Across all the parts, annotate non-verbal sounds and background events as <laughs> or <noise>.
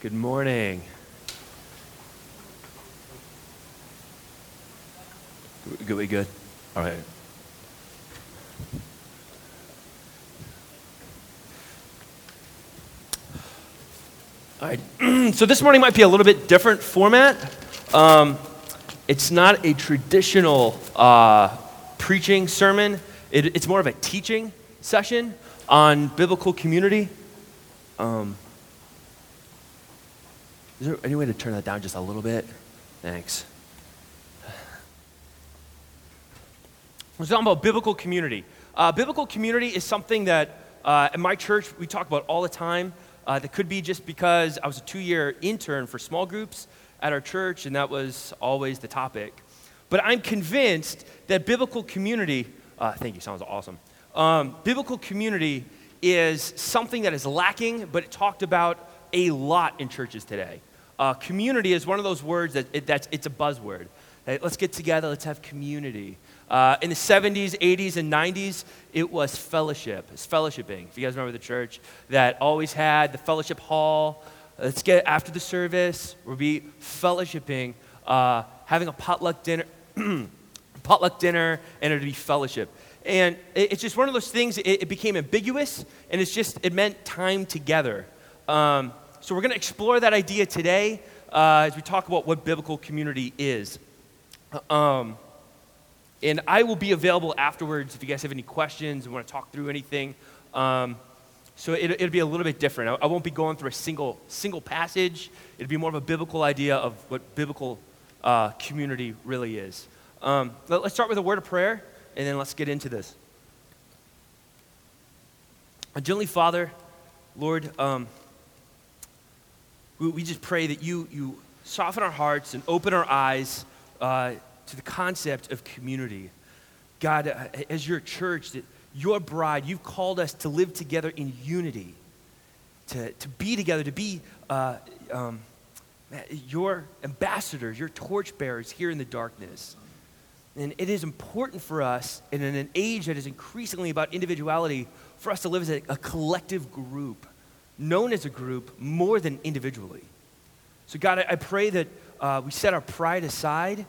Good morning. Good, we good? All right. All right. <clears throat> so this morning might be a little bit different format. Um, it's not a traditional uh, preaching sermon. It, it's more of a teaching session on biblical community. Um, is there any way to turn that down just a little bit? Thanks. We're talking about biblical community. Uh, biblical community is something that uh, at my church we talk about all the time. Uh, that could be just because I was a two year intern for small groups at our church, and that was always the topic. But I'm convinced that biblical community, uh, thank you, sounds awesome. Um, biblical community is something that is lacking, but it talked about a lot in churches today. Uh, community is one of those words that it, that's, it's a buzzword. Hey, let's get together, let's have community. Uh, in the 70s, 80s, and 90s, it was fellowship. It's fellowshipping. If you guys remember the church that always had the fellowship hall, let's get after the service, we'll be fellowshipping, uh, having a potluck dinner, <clears throat> potluck dinner, and it'd be fellowship. And it, it's just one of those things, it, it, became ambiguous, and it's just, it meant time together. Um, so we're going to explore that idea today uh, as we talk about what biblical community is. Um, and I will be available afterwards if you guys have any questions and want to talk through anything. Um, so it, will be a little bit different. I, I, won't be going through a single, single passage. It'll be more of a biblical idea of what biblical uh, community really is. Um, let, us start with a word of prayer, and then let's get into this. Gently, Father, Lord, um, we, we, just pray that you, you soften our hearts and open our eyes uh, to the concept of community. God, uh, as your church, that your bride, you've called us to live together in unity, to, to be together, to be uh, um, your ambassadors, your torchbearers here in the darkness. And it is important for us in an age that is increasingly about individuality for us to live as a, a collective group, known as a group more than individually. So, God, I, I pray that uh, we set our pride aside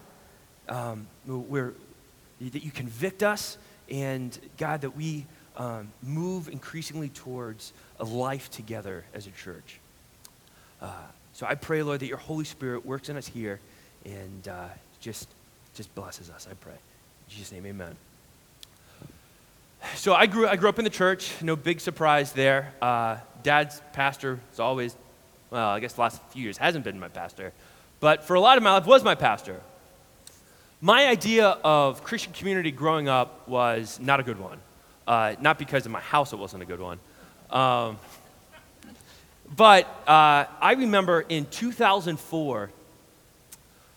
um, that you convict us, and God, that we um, move increasingly towards a life together as a church. Uh, so I pray, Lord, that your Holy Spirit works in us here and uh, just, just blesses us, I pray. In Jesus' name, amen. So I grew, I grew up in the church, no big surprise there. Uh, dad's pastor is always, well, I guess the last few years hasn't been my pastor, but for a lot of my life was my pastor. My idea of Christian community growing up was not a good one. Uh, not because of my house, it wasn't a good one. Um, but uh, I remember in 2004,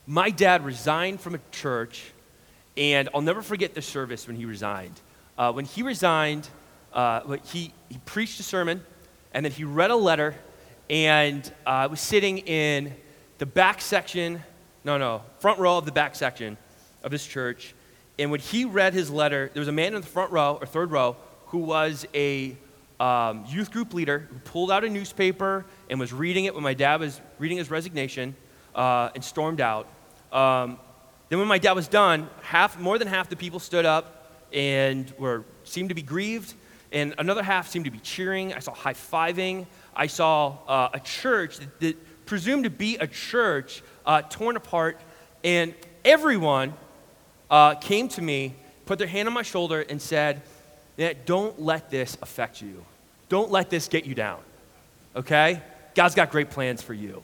my dad resigned from a church, and I'll never forget the service when he resigned. Uh, when he resigned, uh, he, he preached a sermon, and then he read a letter, and uh, I was sitting in the back section, no, no, front row of the back section of his church. And when he read his letter, there was a man in the front row, or third row, who was a um, youth group leader who pulled out a newspaper and was reading it when my dad was reading his resignation uh, and stormed out. Um, then, when my dad was done, half, more than half the people stood up and were, seemed to be grieved, and another half seemed to be cheering. I saw high fiving. I saw uh, a church that, that, presumed to be a church uh, torn apart, and everyone uh, came to me, put their hand on my shoulder, and said, Don't let this affect you. Don't let this get you down. Okay? God's got great plans for you.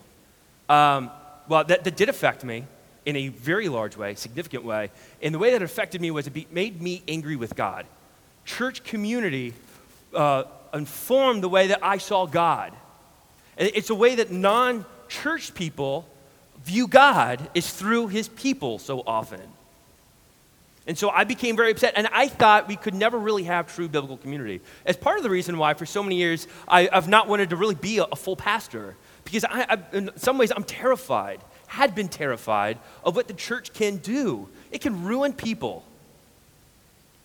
Um, well, that, that did affect me in a very large way, significant way. And the way that affected me was it be, made me angry with God. Church community uh, informed the way that I saw God. It's a way that non church people view God is through his people so often. And so I became very upset, and I thought we could never really have true biblical community. As part of the reason why, for so many years, I, have not wanted to really be a, a full pastor, because I, I, in some ways I'm terrified, had been terrified of what the church can do. It can ruin people.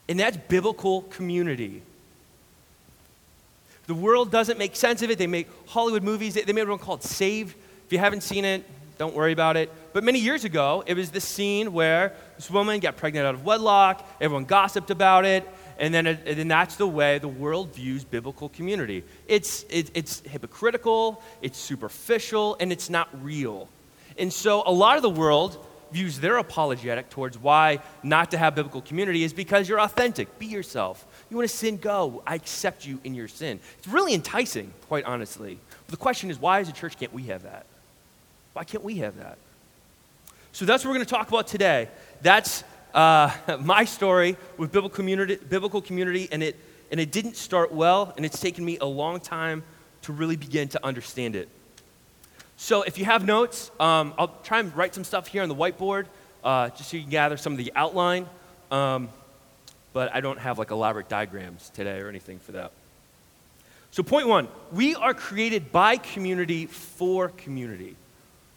And that's biblical community. The world doesn't make sense of it. They make Hollywood movies. They, made one called Saved. If you haven't seen it, don't worry about it. But many years ago, it was this scene where this woman got pregnant out of wedlock. Everyone gossiped about it. And then, it, and that's the way the world views biblical community. It's, it, it's hypocritical, it's superficial, and it's not real. And so a lot of the world views their apologetic towards why not to have biblical community is because you're authentic. Be yourself. You want to sin? Go. I accept you in your sin. It's really enticing, quite honestly. But the question is, why as a church can't we have that? Why can't we have that? So that's what we're going to talk about today. That's uh, <laughs> my story with biblical community, biblical community, and it, and it didn't start well, and it's taken me a long time to really begin to understand it. So if you have notes, um, I'll try and write some stuff here on the whiteboard, uh, just so you can gather some of the outline. Um, but I don't have like elaborate diagrams today or anything for that. So, point one we are created by community for community.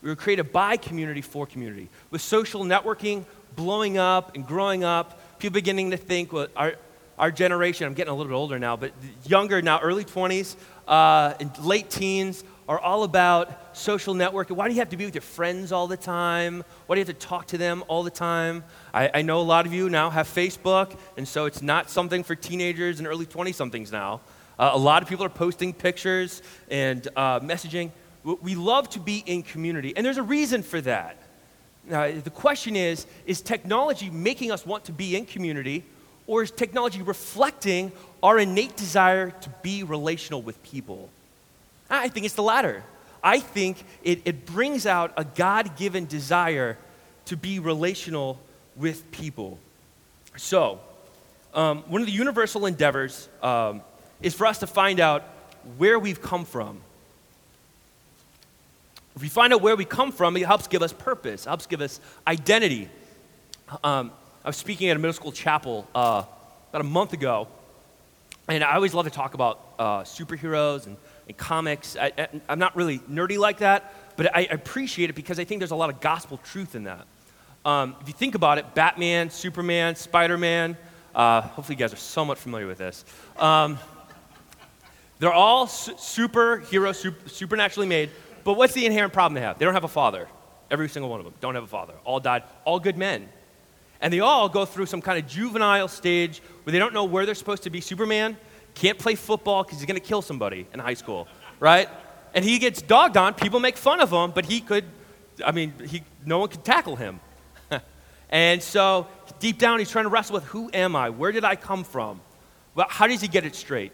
We were created by community for community. With social networking blowing up and growing up, people beginning to think, well, our, our generation, I'm getting a little bit older now, but younger now, early 20s, uh, and late teens, are all about social networking. Why do you have to be with your friends all the time? Why do you have to talk to them all the time? I, I know a lot of you now have Facebook, and so it's not something for teenagers and early 20 somethings now. Uh, a lot of people are posting pictures and uh, messaging. We love to be in community, and there's a reason for that. Now, the question is is technology making us want to be in community, or is technology reflecting our innate desire to be relational with people? I think it's the latter. I think it, it brings out a God given desire to be relational with people. So, um, one of the universal endeavors um, is for us to find out where we've come from. If we find out where we come from, it helps give us purpose, helps give us identity. Um, I was speaking at a middle school chapel uh, about a month ago, and I always love to talk about uh, superheroes and in comics. I, am not really nerdy like that, but I, appreciate it because I think there's a lot of gospel truth in that. Um, if you think about it, Batman, Superman, Spider Man, uh, hopefully you guys are somewhat familiar with this. Um, they're all su- superhero, super, supernaturally made, but what's the inherent problem they have? They don't have a father. Every single one of them don't have a father. All died, all good men. And they all go through some kind of juvenile stage where they don't know where they're supposed to be. Superman can't play football because he's going to kill somebody in high school, right? And he gets dogged on. People make fun of him, but he could, I mean, he, no one could tackle him. <laughs> and so deep down, he's trying to wrestle with who am I? Where did I come from? Well, how does he get it straight?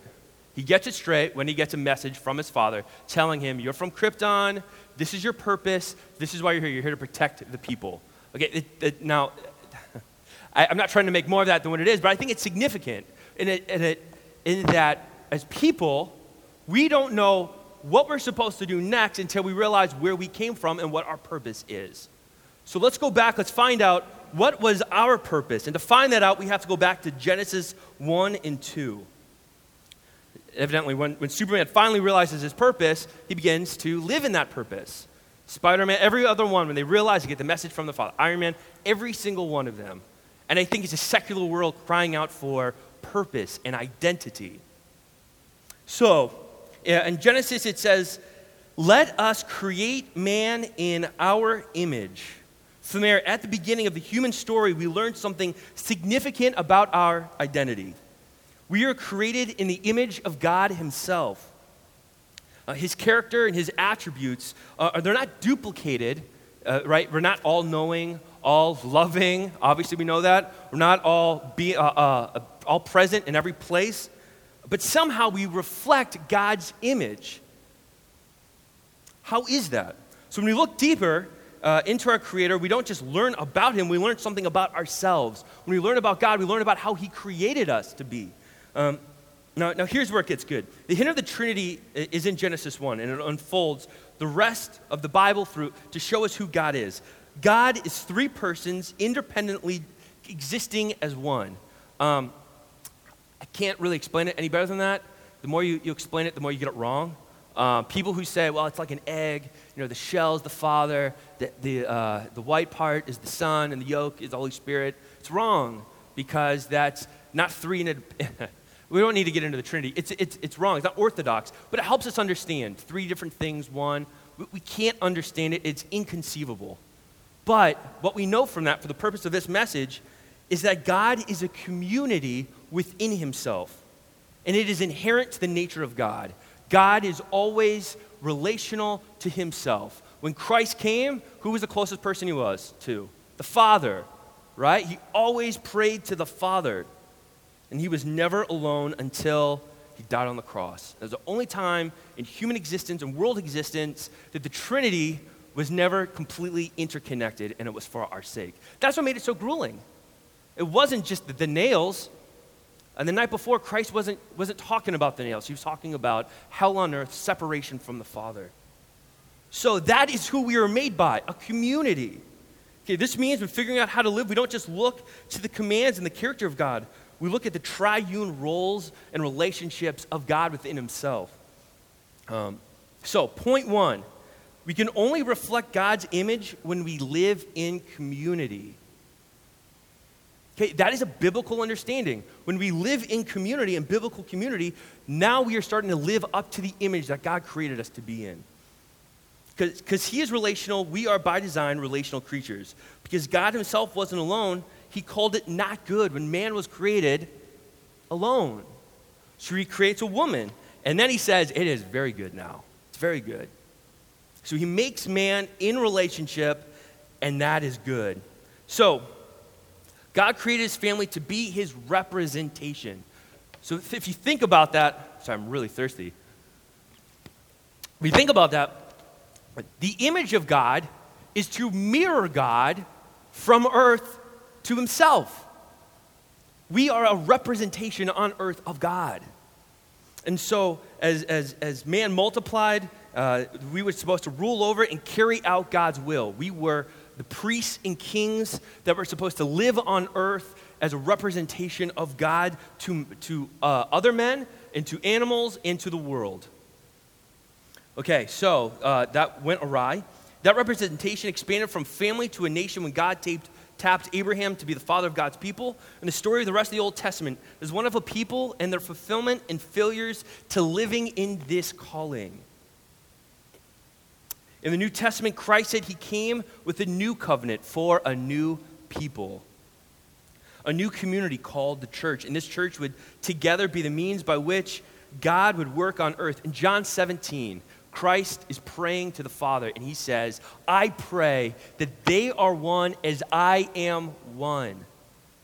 He gets it straight when he gets a message from his father telling him, You're from Krypton. This is your purpose. This is why you're here. You're here to protect the people. Okay, it, it, now, <laughs> I, am not trying to make more of that than what it is, but I think it's significant. And it, and it in that as people, we don't know what we're supposed to do next until we realize where we came from and what our purpose is. So let's go back, let's find out what was our purpose. And to find that out, we have to go back to Genesis 1 and 2. Evidently, when, when Superman finally realizes his purpose, he begins to live in that purpose. Spider Man, every other one, when they realize they get the message from the Father. Iron Man, every single one of them. And I think it's a secular world crying out for purpose and identity. So, in Genesis, it says, Let us create man in our image. From there, at the beginning of the human story, we learn something significant about our identity. We are created in the image of God Himself. Uh, his character and His attributes, uh, they're not duplicated, uh, right? We're not all knowing, all loving. Obviously, we know that. We're not all be, uh, uh, all present in every place, but somehow we reflect God's image. How is that? So when we look deeper uh, into our Creator, we don't just learn about Him, we learn something about ourselves. When we learn about God, we learn about how He created us to be. Um, now, now, here's where it gets good. The hint of the Trinity is in Genesis 1, and it unfolds the rest of the Bible through to show us who God is. God is three persons independently existing as one. Um, I can't really explain it any better than that. The more you, you explain it, the more you get it wrong. Um, people who say, well, it's like an egg, you know, the shell is the Father, the, the, uh, the white part is the Son, and the yolk is the Holy Spirit. It's wrong because that's not three in a, <laughs> we don't need to get into the Trinity. It's, it's, it's wrong. It's not orthodox, but it helps us understand three different things. One, we, we can't understand it, it's inconceivable. But what we know from that, for the purpose of this message, is that God is a community within himself. And it is inherent to the nature of God. God is always relational to himself. When Christ came, who was the closest person he was to? The Father, right? He always prayed to the Father. And he was never alone until he died on the cross. That was the only time in human existence and world existence that the Trinity was never completely interconnected, and it was for our sake. That's what made it so grueling. It wasn't just the, nails. And the night before, Christ wasn't, wasn't talking about the nails. He was talking about hell on earth, separation from the Father. So that is who we are made by a community. Okay, this means when figuring out how to live, we don't just look to the commands and the character of God. We look at the triune roles and relationships of God within Himself. Um, so, point one we can only reflect God's image when we live in community. Okay, that is a biblical understanding. When we live in community, in biblical community, now we are starting to live up to the image that God created us to be in. Because He is relational, we are by design relational creatures. Because God Himself wasn't alone, He called it not good when man was created alone. So He creates a woman, and then He says, It is very good now. It's very good. So He makes man in relationship, and that is good. So, God created his family to be his representation. So if you think about that, sorry, I'm really thirsty. If you think about that, the image of God is to mirror God from earth to himself. We are a representation on earth of God. And so, as, as, as man multiplied, uh, we were supposed to rule over and carry out God's will. We were the priests and kings that were supposed to live on earth as a representation of God to, to uh, other men and to animals and to the world. Okay, so uh, that went awry. That representation expanded from family to a nation when God taped, tapped Abraham to be the father of God's people. And the story of the rest of the Old Testament is one of a people and their fulfillment and failures to living in this calling. In the New Testament, Christ said he came with a new covenant for a new people, a new community called the church. And this church would together be the means by which God would work on earth. In John 17, Christ is praying to the Father, and he says, I pray that they are one as I am one.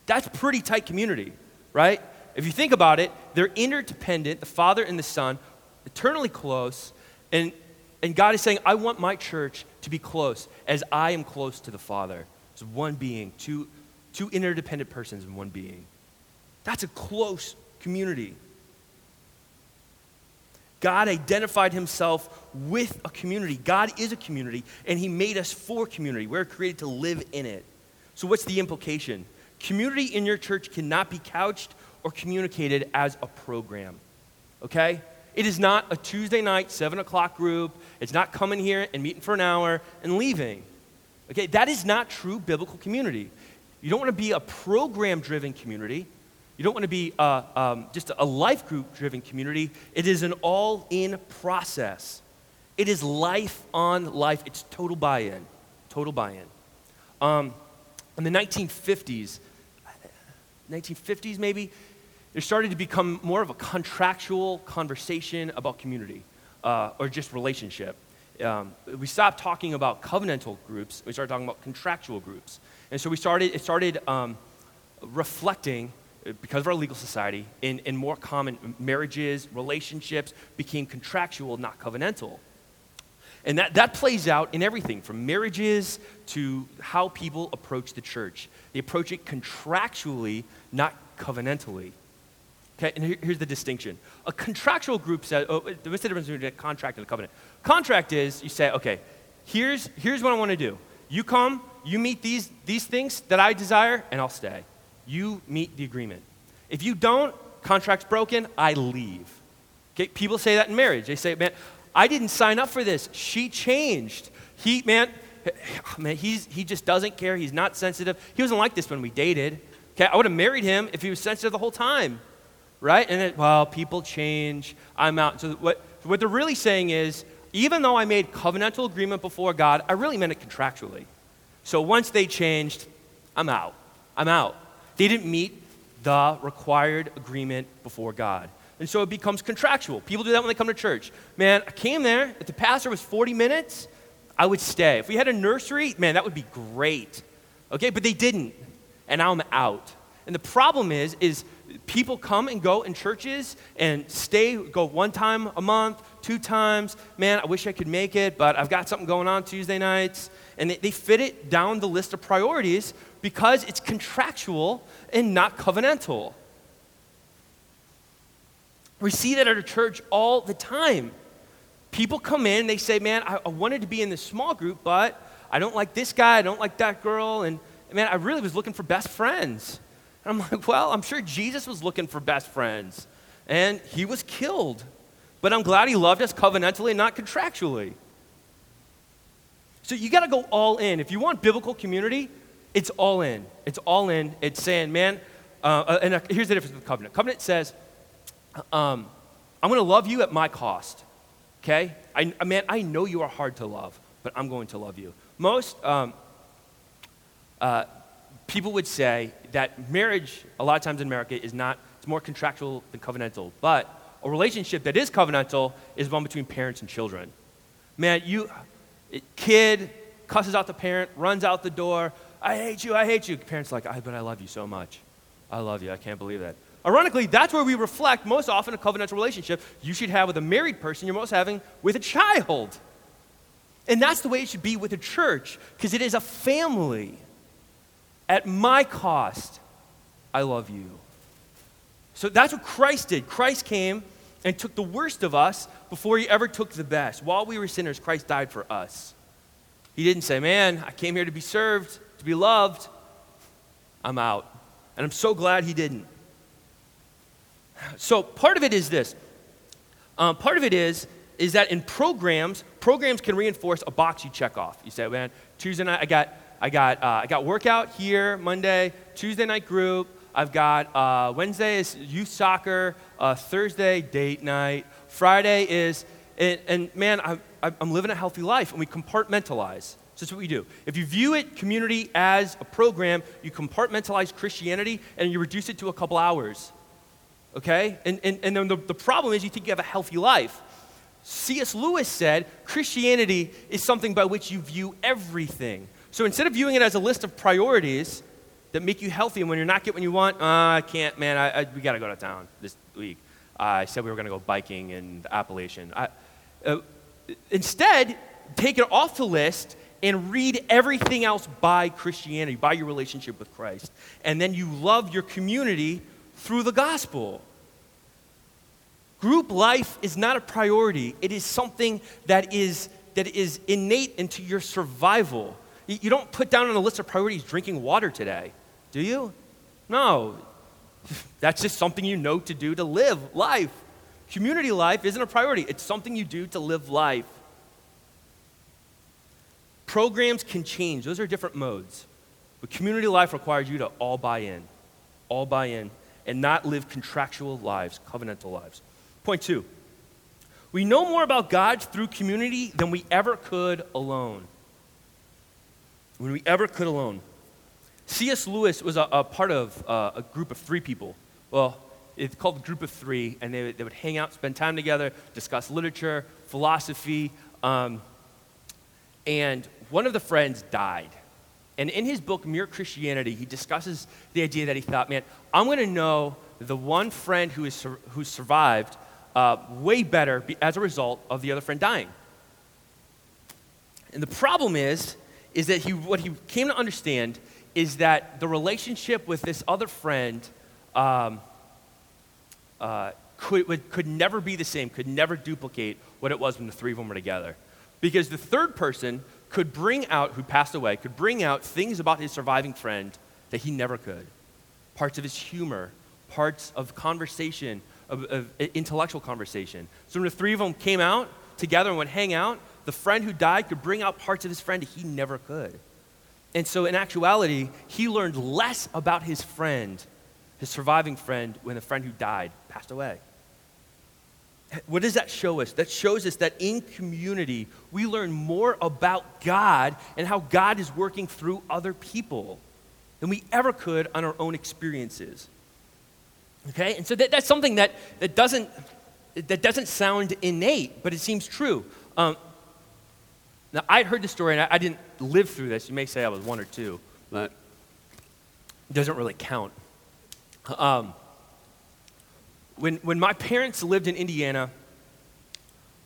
That's pretty tight community, right? If you think about it, they're interdependent, the Father and the Son, eternally close, and and God is saying, I want my church to be close as I am close to the Father. It's one being, two, two interdependent persons in one being. That's a close community. God identified himself with a community. God is a community, and he made us for community. We're created to live in it. So, what's the implication? Community in your church cannot be couched or communicated as a program. Okay? It is not a Tuesday night, 7 o'clock group. It's not coming here and meeting for an hour and leaving. Okay, that is not true biblical community. You don't want to be a program driven community. You don't want to be a, um, just a life group driven community. It is an all in process. It is life on life. It's total buy in. Total buy in. Um, in the 1950s, 1950s maybe, there started to become more of a contractual conversation about community uh, or just relationship. Um, we stopped talking about covenantal groups. We started talking about contractual groups. And so we started, it started um, reflecting, uh, because of our legal society, in, in more common marriages, relationships became contractual, not covenantal. And that, that plays out in everything from marriages to how people approach the church. They approach it contractually, not covenantally. Okay, and here, here's the distinction. A contractual group says, oh, what's the difference between a contract and a covenant? Contract is you say, okay, here's, here's what I want to do. You come, you meet these, these things that I desire, and I'll stay. You meet the agreement. If you don't, contract's broken, I leave. Okay, people say that in marriage. They say, man, I didn't sign up for this. She changed. He, man, <sighs> man, he's, he just doesn't care. He's not sensitive. He wasn't like this when we dated. Okay, I would have married him if he was sensitive the whole time. Right? And then, well, people change, I'm out. So what, what they're really saying is, even though I made covenantal agreement before God, I really meant it contractually. So once they changed, I'm out. I'm out. They didn't meet the required agreement before God. And so it becomes contractual. People do that when they come to church. Man, I came there, if the pastor was 40 minutes, I would stay. If we had a nursery, man, that would be great. Okay, but they didn't. And now I'm out. And the problem is, is people come and go in churches and stay, go one time a month, two times. Man, I wish I could make it, but I've got something going on Tuesday nights. And they, they fit it down the list of priorities because it's contractual and not covenantal. We see that at a church all the time. People come in, they say, Man, I, I wanted to be in this small group, but I don't like this guy, I don't like that girl, and man, I really was looking for best friends. I'm like, Well, I'm sure Jesus was looking for best friends, and he was killed. But I'm glad he loved us covenantally, not contractually. So you got to go all in. If you want biblical community, it's all in. It's all in. It's saying, man, uh, uh and uh, here's the difference with covenant. Covenant says, um, I'm going to love you at my cost. Okay? I, man, I know you are hard to love, but I'm going to love you. Most um, uh, people would say that marriage, a lot of times in America, is not, it's more contractual than covenantal. But a relationship that is covenantal is one between parents and children. Man, you, kid cusses out the parent, runs out the door. I hate you, I hate you. Parents like, I, but I love you so much. I love you. I can't believe that. Ironically, that's where we reflect most often a covenantal relationship you should have with a married person you're most having with a child. And that's the way it should be with a church, because it is a family. At my cost, I love you. So that's what Christ did. Christ came and took the worst of us before he ever took the best. While we were sinners, Christ died for us. He didn't say, Man, I came here to be served, to be loved. I'm out. And I'm so glad he didn't. So part of it is this. Um, part of it is is that in programs, programs can reinforce a box you check off. You say, man, Tuesday night I got I got uh, I got workout here Monday, Tuesday night group. I've got uh, Wednesday is youth soccer, uh, Thursday date night, Friday is and, and man, I, I'm living a healthy life, and we compartmentalize. So that's what we do. If you view it community as a program, you compartmentalize Christianity and you reduce it to a couple hours okay? And, and, and then the, the problem is you think you have a healthy life. C.S. Lewis said Christianity is something by which you view everything. So instead of viewing it as a list of priorities that make you healthy, and when you're not getting what you want, uh, I can't, man, I, I, we got to go to town this week. Uh, I said we were going to go biking in the Appalachian. I, uh, instead, take it off the list and read everything else by Christianity, by your relationship with Christ. And then you love your community through the gospel. Group life is not a priority, it is something that is, that is innate into your survival. You don't put down on a list of priorities drinking water today, do you? No. <laughs> That's just something you know to do to live life. Community life isn't a priority, it's something you do to live life. Programs can change, those are different modes. But community life requires you to all buy in. All buy in and not live contractual lives, covenantal lives. Point two we know more about God through community than we ever could alone. When we ever could alone. C.S. Lewis was a, a part of uh, a group of three people. Well, it's called the Group of Three, and they, they would hang out, spend time together, discuss literature, philosophy. Um, and one of the friends died. And in his book, Mere Christianity, he discusses the idea that he thought, man, I'm going to know the one friend who, is, who survived uh, way better as a result of the other friend dying. And the problem is, is that he, what he came to understand is that the relationship with this other friend um, uh, could, would, could never be the same, could never duplicate what it was when the three of them were together. Because the third person could bring out, who passed away, could bring out things about his surviving friend that he never could. Parts of his humor, parts of conversation, of, of intellectual conversation. So when the three of them came out together and would hang out, the friend who died could bring out parts of his friend he never could. And so, in actuality, he learned less about his friend, his surviving friend, when the friend who died passed away. What does that show us? That shows us that in community, we learn more about God and how God is working through other people than we ever could on our own experiences. Okay? And so that, that's something that, that, doesn't, that doesn't sound innate, but it seems true. Um, now, I'd heard the story, and I, I didn't live through this. You may say I was one or two, but it doesn't really count. Um, when, when my parents lived in Indiana,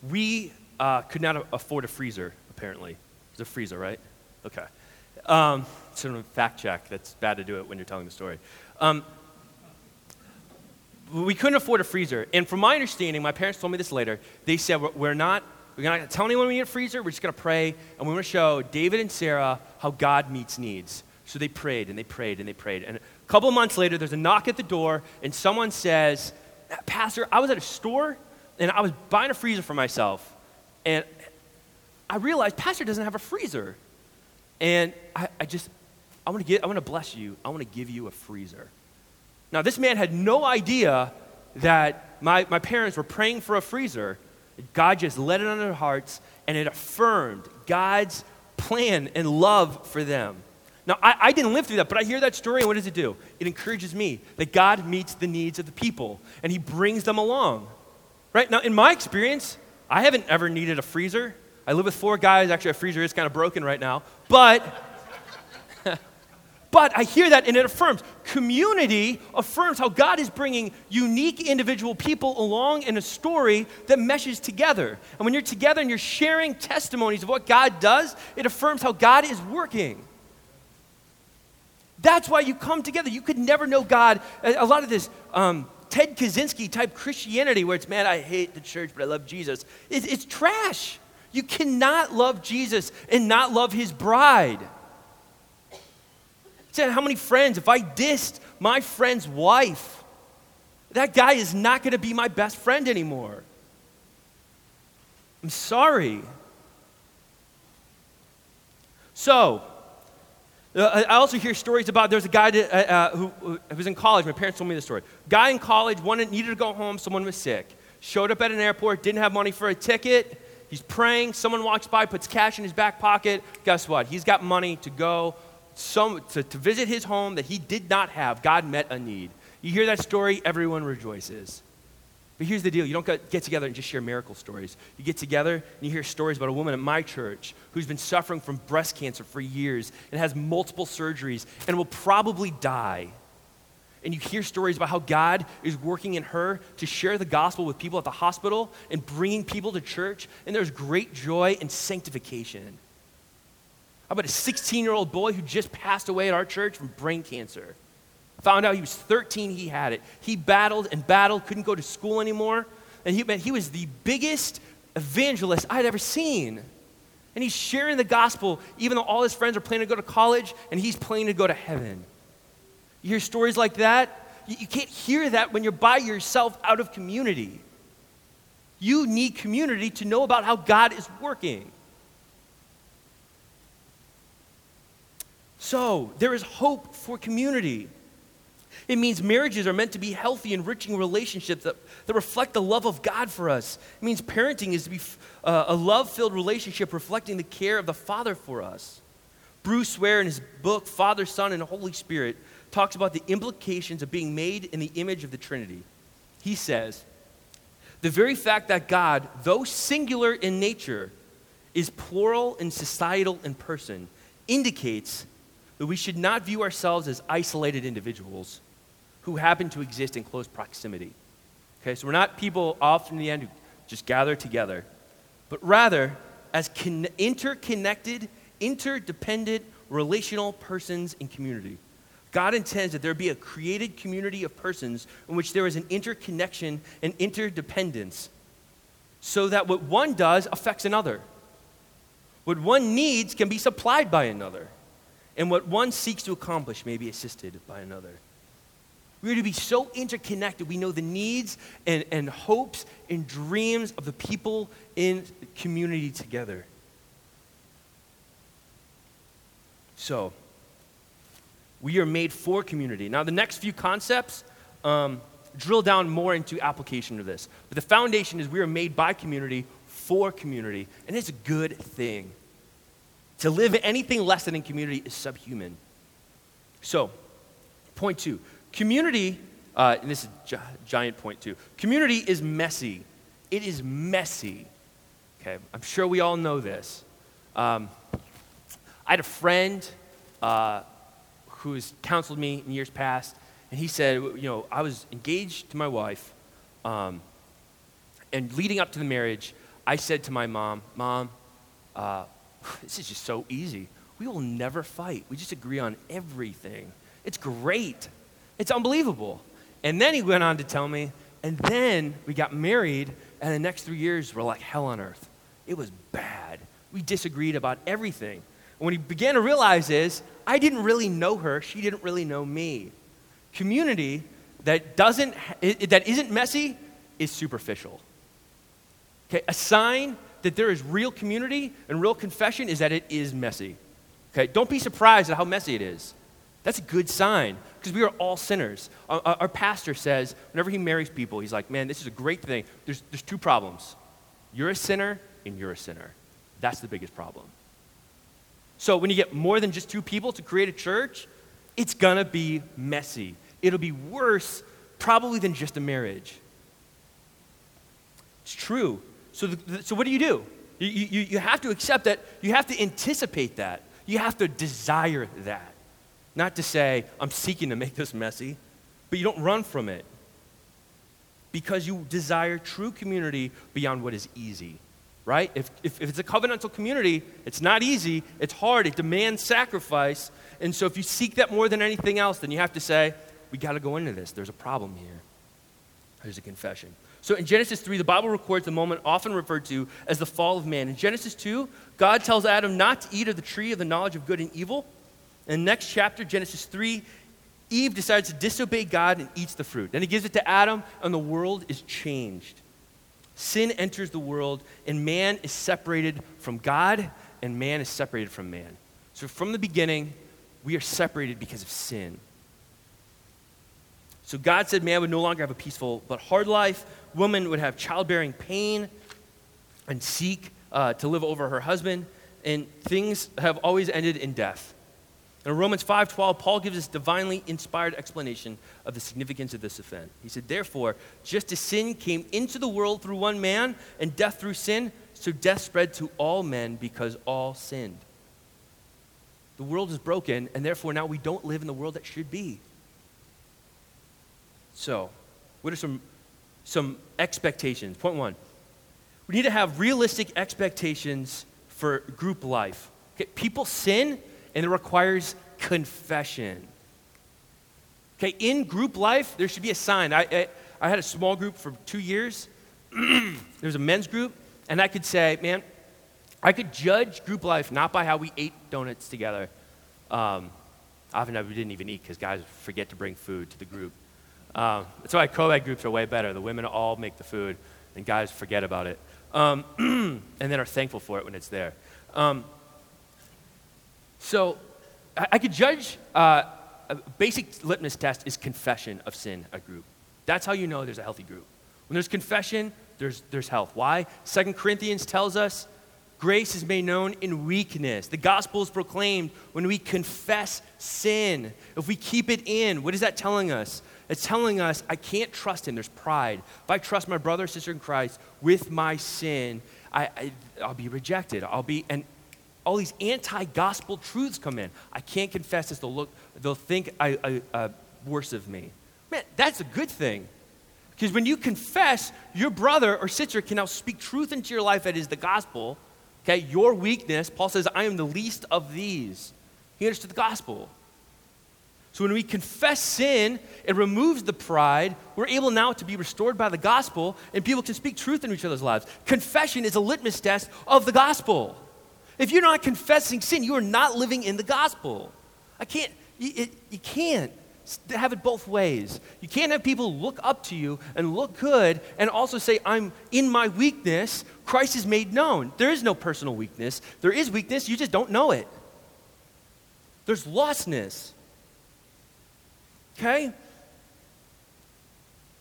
we uh, could not afford a freezer, apparently. It's a freezer, right? Okay. Um, sort of fact check. That's bad to do it when you're telling the story. Um, we couldn't afford a freezer. And from my understanding, my parents told me this later, they said, we're not, we're not going to tell anyone we need a freezer. We're just going to pray, and we want to show David and Sarah how God meets needs. So they prayed, and they prayed, and they prayed. And a couple of months later, there's a knock at the door, and someone says, Pastor, I was at a store, and I was buying a freezer for myself. And I realized Pastor doesn't have a freezer. And I, I just, I want to get, I want to bless you. I want to give you a freezer. Now, this man had no idea that my, my parents were praying for a freezer. God just let it on their hearts, and it affirmed God's plan and love for them. Now, I, I, didn't live through that, but I hear that story, and what does it do? It encourages me that God meets the needs of the people, and He brings them along. Right? Now, in my experience, I haven't ever needed a freezer. I live with four guys. Actually, a freezer is kind of broken right now. But But I hear that and it affirms. Community affirms how God is bringing unique individual people along in a story that meshes together. And when you're together and you're sharing testimonies of what God does, it affirms how God is working. That's why you come together. You could never know God. A lot of this um, Ted Kaczynski type Christianity, where it's, man, I hate the church, but I love Jesus, it's, it's trash. You cannot love Jesus and not love his bride. Said, how many friends, if I dissed my friend's wife, that guy is not going to be my best friend anymore. I'm sorry. So, uh, I also hear stories about there's a guy that, uh, uh, who, who, was in college. My parents told me the story. Guy in college wanted, needed to go home. Someone was sick. Showed up at an airport, didn't have money for a ticket. He's praying. Someone walks by, puts cash in his back pocket. Guess what? He's got money to go some, to, to visit his home that he did not have. God met a need. You hear that story, everyone rejoices. But here's the deal you don't get together and just share miracle stories. You get together and you hear stories about a woman at my church who's been suffering from breast cancer for years and has multiple surgeries and will probably die. And you hear stories about how God is working in her to share the gospel with people at the hospital and bringing people to church, and there's great joy and sanctification. How about a 16 year old boy who just passed away at our church from brain cancer? Found out he was 13, he had it. He battled and battled, couldn't go to school anymore. And he, man, he was the biggest evangelist I'd ever seen. And he's sharing the gospel, even though all his friends are planning to go to college and he's planning to go to heaven. You hear stories like that? You, you can't hear that when you're by yourself out of community. You need community to know about how God is working. So, there is hope for community. It means marriages are meant to be healthy, enriching relationships that, that reflect the love of God for us. It means parenting is to be uh, a love filled relationship reflecting the care of the Father for us. Bruce Ware, in his book, Father, Son, and Holy Spirit, talks about the implications of being made in the image of the Trinity. He says, The very fact that God, though singular in nature, is plural and societal in person, indicates that we should not view ourselves as isolated individuals who happen to exist in close proximity. Okay, so we're not people off in the end who just gather together, but rather as con- interconnected, interdependent, relational persons in community. God intends that there be a created community of persons in which there is an interconnection and interdependence so that what one does affects another. What one needs can be supplied by another and what one seeks to accomplish may be assisted by another. We're to be so interconnected. We know the needs and, and hopes and dreams of the people in community together. So, we are made for community. Now, the next few concepts, um, drill down more into application of this. But the foundation is we are made by community for community, and it's a good thing. To live anything less than in community is subhuman. So, point two community, uh, and this is gi- giant point two community is messy. It is messy. Okay, I'm sure we all know this. Um, I had a friend uh, who has counseled me in years past, and he said, you know, I was engaged to my wife, um, and leading up to the marriage, I said to my mom, Mom, uh, <sighs> this is just so easy. We will never fight. We just agree on everything. It's great. It's unbelievable. And then he went on to tell me, and then we got married, and the next three years were like hell on earth. It was bad. We disagreed about everything. And what he began to realize is, I didn't really know her, she didn't really know me. Community that doesn't that isn't messy is superficial. Okay, a sign that there is real community and real confession is that it is messy. Okay, don't be surprised at how messy it is. That's a good sign because we are all sinners. Our, our, pastor says whenever he marries people, he's like, man, this is a great thing. There's, there's two problems you're a sinner and you're a sinner. That's the biggest problem. So when you get more than just two people to create a church, it's going to be messy. It'll be worse, probably, than just a marriage. It's true. So, the, so what do you do? You, you, you have to accept that. You have to anticipate that. You have to desire that. Not to say, I'm seeking to make this messy, but you don't run from it because you desire true community beyond what is easy, right? If, if, if, it's a covenantal community, it's not easy, it's hard, it demands sacrifice. And so if you seek that more than anything else, then you have to say, we got to go into this. There's a problem here. There's a confession. So in Genesis 3, the Bible records the moment often referred to as the fall of man. In Genesis 2, God tells Adam not to eat of the tree of the knowledge of good and evil. In the next chapter, Genesis 3, Eve decides to disobey God and eats the fruit. Then he gives it to Adam, and the world is changed. Sin enters the world, and man is separated from God, and man is separated from man. So from the beginning, we are separated because of sin. So God said man would no longer have a peaceful but hard life. Woman would have childbearing pain and seek uh, to live over her husband. And things have always ended in death. In Romans 5:12, Paul gives us divinely inspired explanation of the significance of this event. He said, "Therefore, just as sin came into the world through one man, and death through sin, so death spread to all men because all sinned." The world is broken, and therefore now we don't live in the world that should be. So, what are some, some expectations? Point one we need to have realistic expectations for group life. Okay, people sin, and it requires confession. Okay, in group life, there should be a sign. I, I, I had a small group for two years. <clears throat> there was a men's group, and I could say, man, I could judge group life not by how we ate donuts together. Um, often we didn't even eat because guys forget to bring food to the group. Um, that's why co-ed groups are way better. The women all make the food, and guys forget about it, um, <clears throat> and then are thankful for it when it's there. Um, so I, I, could judge. Uh, a basic litmus test is confession of sin. A group. That's how you know there's a healthy group. When there's confession, there's there's health. Why? Second Corinthians tells us Grace is made known in weakness. The gospel is proclaimed when we confess sin. If we keep it in, what is that telling us? It's telling us I can't trust him. There's pride. If I trust my brother or sister in Christ with my sin, I, I, will be rejected. I'll be, and all these anti-gospel truths come in. I can't confess this. They'll look, they'll think I, I, uh, worse of me. Man, that's a good thing. Because when you confess, your brother or sister can now speak truth into your life that is the gospel Okay, your weakness, Paul says, I am the least of these. He understood the gospel. So when we confess sin, it removes the pride. We're able now to be restored by the gospel, and people can speak truth in each other's lives. Confession is a litmus test of the gospel. If you're not confessing sin, you are not living in the gospel. I can't, you, it, you can't have it both ways. You can't have people look up to you and look good and also say, I'm in my weakness, Christ is made known. There is no personal weakness. There is weakness, you just don't know it. There's lostness. Okay?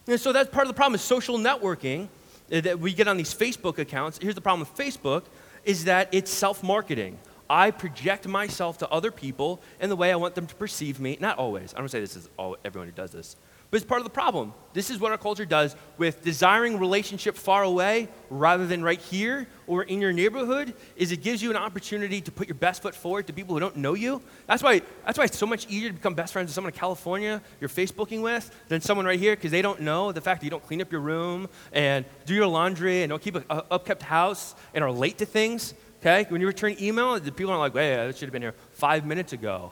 And so that's part of the problem is social networking uh, that we get on these Facebook accounts. Here's the problem with Facebook is that it's self-marketing. I project myself to other people in the way I want them to perceive me. Not always. I don't say this is all everyone who does this. But it's part of the problem. This is what our culture does with desiring relationship far away rather than right here or in your neighborhood is it gives you an opportunity to put your best foot forward to people who don't know you. That's why, that's why it's so much easier to become best friends with someone in California you're Facebooking with than someone right here because they don't know the fact that you don't clean up your room and do your laundry and don't keep an upkept house and are late to things. Okay? When you return email, the people are like, wait, I should have been here five minutes ago.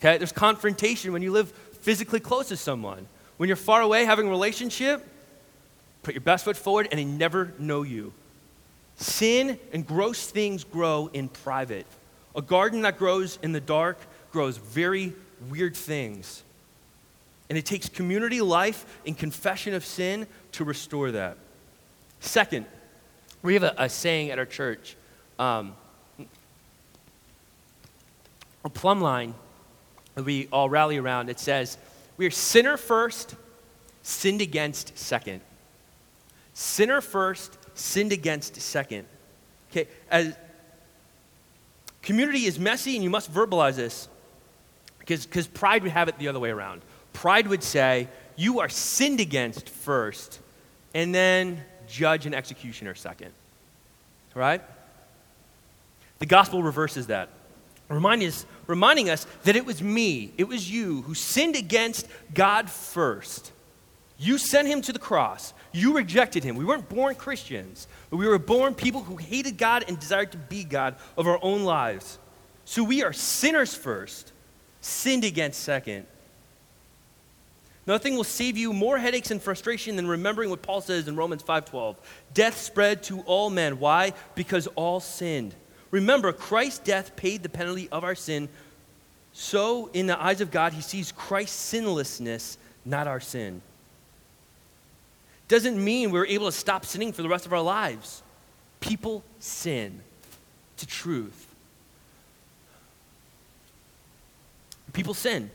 Okay? There's confrontation when you live physically close to someone. When you're far away having a relationship, put your best foot forward and they never know you. Sin and gross things grow in private. A garden that grows in the dark grows very weird things. And it takes community life and confession of sin to restore that. Second, we have a, a saying at our church um, a plumb line that we all rally around. It says, we are sinner first, sinned against second. Sinner first, sinned against second. Okay, as community is messy and you must verbalize this because pride would have it the other way around. Pride would say, you are sinned against first, and then judge and executioner second. Right? The gospel reverses that Remind us, reminding us that it was me, it was you who sinned against God first. You sent him to the cross. You rejected him. We weren't born Christians, but we were born people who hated God and desired to be God of our own lives. So we are sinners first, sinned against second. Nothing will save you more headaches and frustration than remembering what Paul says in Romans 5:12. Death spread to all men. Why? Because all sinned. Remember, Christ's death paid the penalty of our sin. So, in the eyes of God, he sees Christ's sinlessness, not our sin. Doesn't mean we're able to stop sinning for the rest of our lives. People sin to truth. People sin.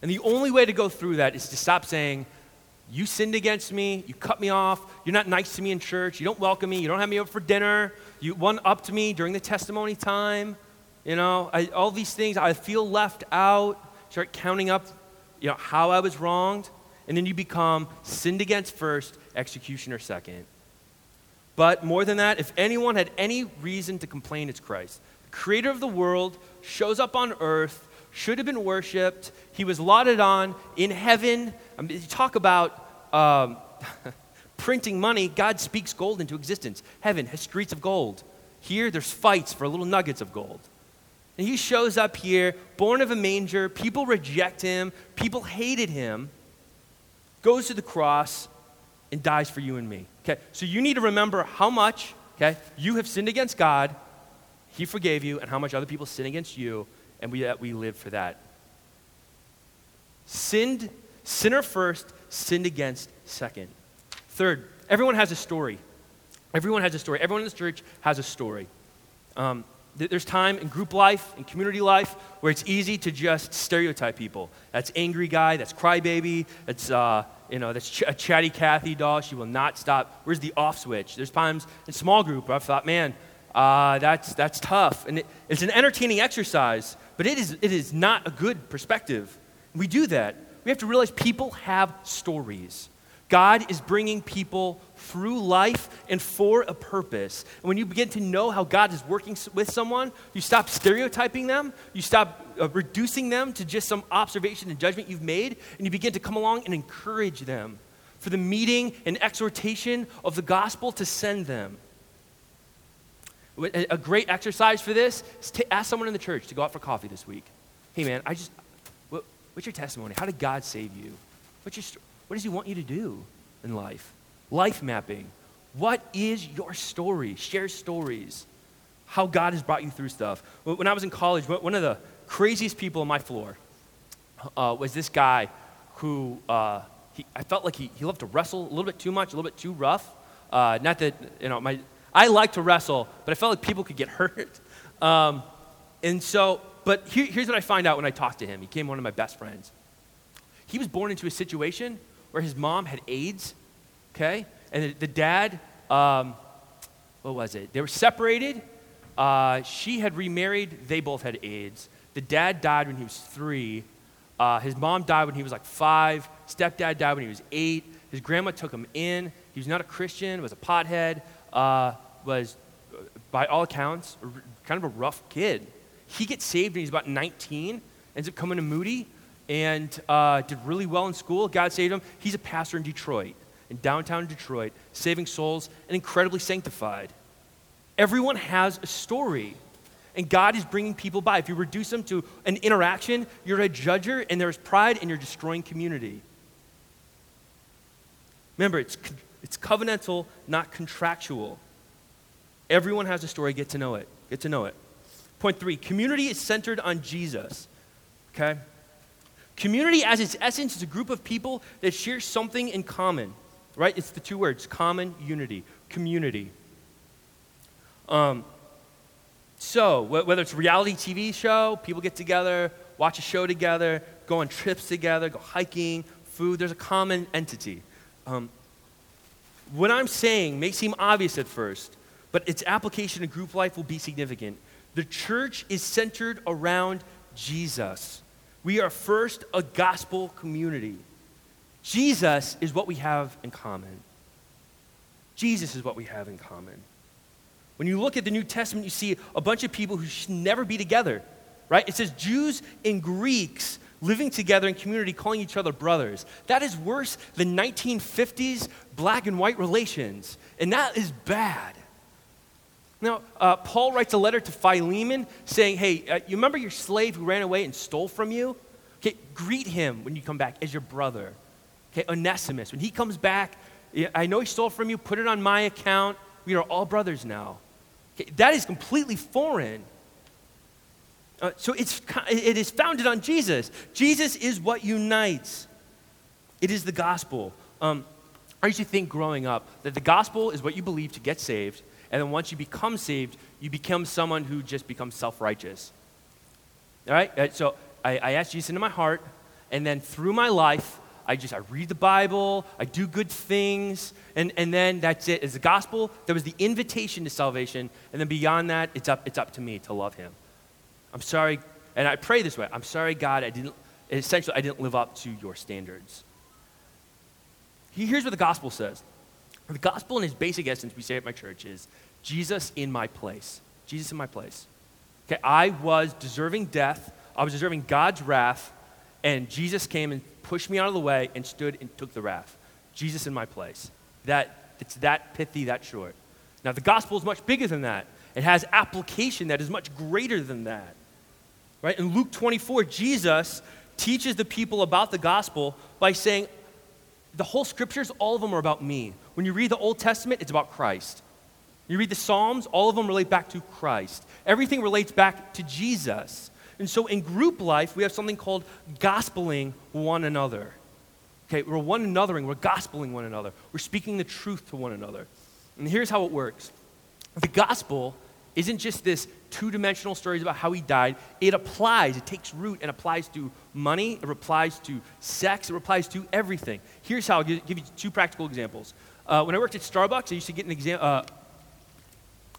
And the only way to go through that is to stop saying, You sinned against me, you cut me off, you're not nice to me in church, you don't welcome me, you don't have me over for dinner, you one up to me during the testimony time. You know, I, all these things, I feel left out. Start counting up, you know, how I was wronged. And then you become sinned against first, executioner second. But more than that, if anyone had any reason to complain, it's Christ. The creator of the world shows up on earth, should have been worshiped. He was lauded on in heaven. I mean, you talk about um, <laughs> printing money, God speaks gold into existence. Heaven has streets of gold. Here, there's fights for little nuggets of gold. And he shows up here, born of a manger. People reject him, people hated him, goes to the cross, and dies for you and me. Okay, so you need to remember how much, okay, you have sinned against God, he forgave you, and how much other people sin against you, and we, that we live for that. Sinned, sinner first, sinned against second. Third, everyone has a story. Everyone has a story. Everyone in this church has a story. Um, th- there's time in group life, in community life, where it's easy to just stereotype people. That's angry guy, that's crybaby, that's, uh, you know, that's ch- a chatty Cathy doll. She will not stop. Where's the off switch? There's times in small group where I've thought, man, uh, that's, that's tough. And it, it's an entertaining exercise, but it is, it is not a good perspective. We do that. We have to realize people have stories. God is bringing people through life and for a purpose. And when you begin to know how God is working with someone, you stop stereotyping them, you stop uh, reducing them to just some observation and judgment you've made, and you begin to come along and encourage them for the meeting and exhortation of the gospel to send them. A great exercise for this is to ask someone in the church to go out for coffee this week. Hey, man, I just, what's your testimony? How did God save you? What's your? What does He want you to do in life? Life mapping. What is your story? Share stories. How God has brought you through stuff. When I was in college, one of the craziest people on my floor uh, was this guy who uh, he, I felt like he, he loved to wrestle a little bit too much, a little bit too rough. Uh, not that, you know, my, I like to wrestle, but I felt like people could get <laughs> hurt. Um, and so, but here, here's what I find out when I talk to him. He became one of my best friends. He was born into a situation where his mom had AIDS, okay? And the, the dad, um, what was it? They were separated. Uh, she had remarried. They both had AIDS. The dad died when he was three. Uh, his mom died when he was like five. Stepdad died when he was eight. His grandma took him in. He was not a Christian, was a pothead, uh, was, by all accounts, kind of a rough kid. He gets saved when he's about 19, ends up coming to Moody, and uh, did really well in school. God saved him. He's a pastor in Detroit, in downtown Detroit, saving souls and incredibly sanctified. Everyone has a story, and God is bringing people by. If you reduce them to an interaction, you're a judger, and there's pride, and you're destroying community. Remember, it's, it's covenantal, not contractual. Everyone has a story. Get to know it. Get to know it. Point three community is centered on Jesus. Okay? Community, as its essence, is a group of people that share something in common, right? It's the two words common, unity, community. Um, so, whether it's a reality TV show, people get together, watch a show together, go on trips together, go hiking, food, there's a common entity. Um, what I'm saying may seem obvious at first, but its application in group life will be significant. The church is centered around Jesus. We are first a gospel community. Jesus is what we have in common. Jesus is what we have in common. When you look at the New Testament, you see a bunch of people who should never be together, right? It says Jews and Greeks living together in community, calling each other brothers. That is worse than 1950s black and white relations, and that is bad. Now, uh, Paul writes a letter to Philemon saying, Hey, uh, you remember your slave who ran away and stole from you? Okay, greet him when you come back as your brother. Okay, Onesimus, when he comes back, I know he stole from you, put it on my account. We are all brothers now. Okay, that is completely foreign. Uh, so it's, it is founded on Jesus. Jesus is what unites, it is the gospel. Um, I used to think growing up that the gospel is what you believe to get saved, and then once you become saved, you become someone who just becomes self righteous. All right? Uh, so I, I asked Jesus into my heart, and then through my life, I just I read the Bible, I do good things, and, and then that's it. It's the gospel. That was the invitation to salvation, and then beyond that, it's up, it's up to me to love him. I'm sorry, and I pray this way. I'm sorry, God, I didn't essentially I didn't live up to your standards. Here's what the gospel says. The gospel, in its basic essence, we say at my church, is Jesus in my place. Jesus in my place. Okay, I was deserving death. I was deserving God's wrath, and Jesus came and pushed me out of the way and stood and took the wrath. Jesus in my place. That it's that pithy, that short. Now the gospel is much bigger than that. It has application that is much greater than that. Right? In Luke 24, Jesus teaches the people about the gospel by saying, the whole scriptures, all of them are about me. When you read the Old Testament, it's about Christ. You read the Psalms, all of them relate back to Christ. Everything relates back to Jesus. And so in group life, we have something called gospeling one another. Okay, we're one anothering, we're gospeling one another, we're speaking the truth to one another. And here's how it works the gospel isn't just this two dimensional stories about how he died. It applies, it takes root and applies to money, it applies to sex, it applies to everything. Here's how I'll give, you two practical examples. Uh, when I worked at Starbucks, I used to get an exam, uh,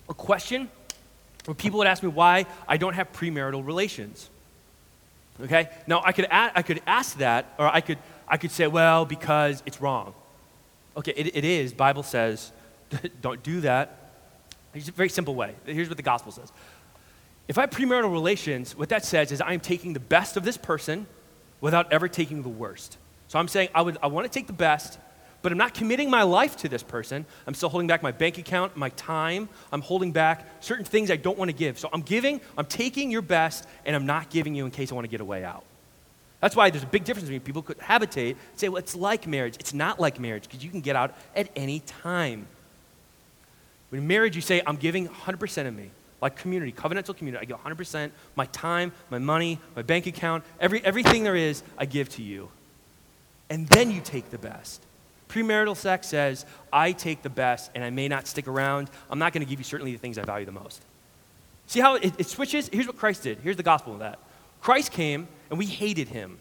a question where people would ask me why I don't have premarital relations. Okay? Now, I could, a- I could ask that, or I could, I could say, well, because it's wrong. Okay, it, it is. Bible says, <laughs> don't do that. It's a very simple way. Here's what the gospel says. If I have premarital relations, what that says is I am taking the best of this person without ever taking the worst. So I'm saying I, would, I want to take the best, but I'm not committing my life to this person. I'm still holding back my bank account, my time. I'm holding back certain things I don't want to give. So I'm giving, I'm taking your best, and I'm not giving you in case I want to get a way out. That's why there's a big difference between people could habitate say, well, it's like marriage. It's not like marriage because you can get out at any time. In marriage, you say, I'm giving 100% of me. Like community, covenantal community, I give 100%, my time, my money, my bank account, every, everything there is, I give to you. And then you take the best. Premarital sex says, I take the best and I may not stick around. I'm not going to give you certainly the things I value the most. See how it, it switches? Here's what Christ did. Here's the gospel of that. Christ came and we hated him.